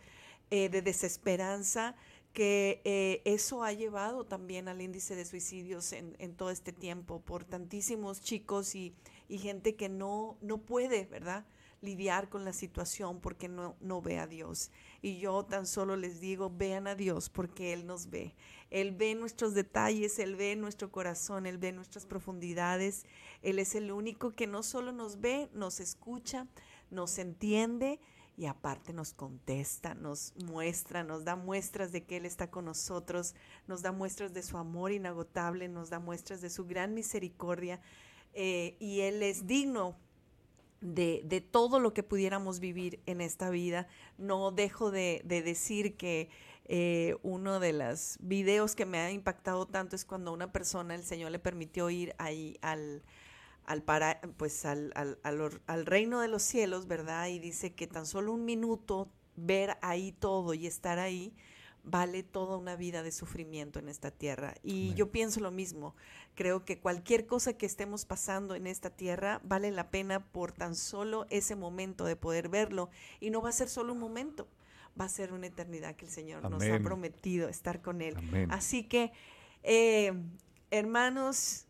eh, de desesperanza que eh, eso ha llevado también al índice de suicidios en, todo este tiempo por tantísimos chicos y, y gente que no, no puede, ¿verdad? lidiar con la situación porque no, no ve a Dios. Y yo tan solo les digo, vean a Dios porque Él nos ve. Él ve nuestros detalles, Él ve nuestro corazón, Él ve nuestras profundidades. Él es el único que no solo nos ve, nos escucha, nos entiende y aparte nos contesta, nos muestra, nos da muestras de que Él está con nosotros, nos da muestras de su amor inagotable, nos da muestras de su gran misericordia eh, y Él es digno de, de, todo lo que pudiéramos vivir en esta vida. No dejo de, de decir que eh, uno de los videos que me ha impactado tanto es cuando una persona, el Señor le permitió ir ahí al, al, para, pues al, al, al, al reino de los cielos, ¿verdad? Y dice que tan solo un minuto ver ahí todo y estar ahí, vale toda una vida de sufrimiento en esta tierra. Y yo pienso lo mismo. Creo que cualquier cosa que estemos pasando en esta tierra vale la pena por tan solo ese momento de poder verlo. Y no va a ser solo un momento, va a ser una eternidad que el Señor nos ha prometido estar con Él. Amén. Así que, eh, hermanos,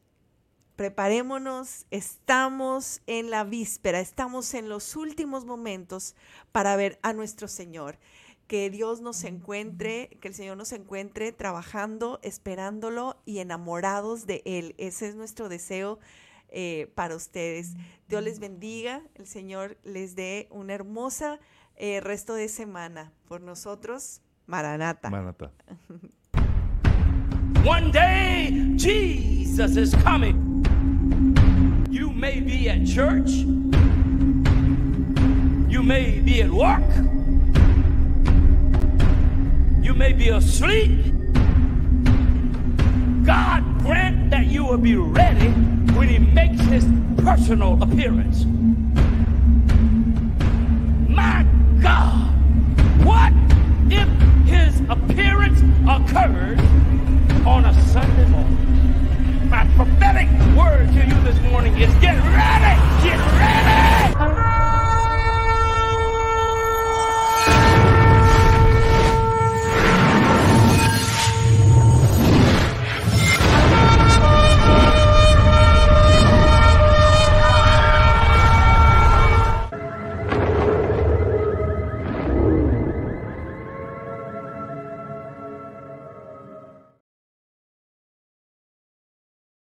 preparémonos, estamos en la víspera, estamos en los últimos momentos para ver a nuestro Señor. Que Dios nos encuentre, que el Señor nos encuentre trabajando, esperándolo y enamorados de Él. Ese es nuestro deseo eh, para ustedes. Dios les bendiga, el Señor les dé una hermosa eh, resto de semana. Por nosotros, Maranata. Manata. One day, Jesus is coming. You may be at church, you may be at work, you may be asleep. God grant that you will be ready when He makes His personal appearance. My God, what if His appearance occurred on a Sunday morning? my prophetic word to you this morning is get ready! Get ready!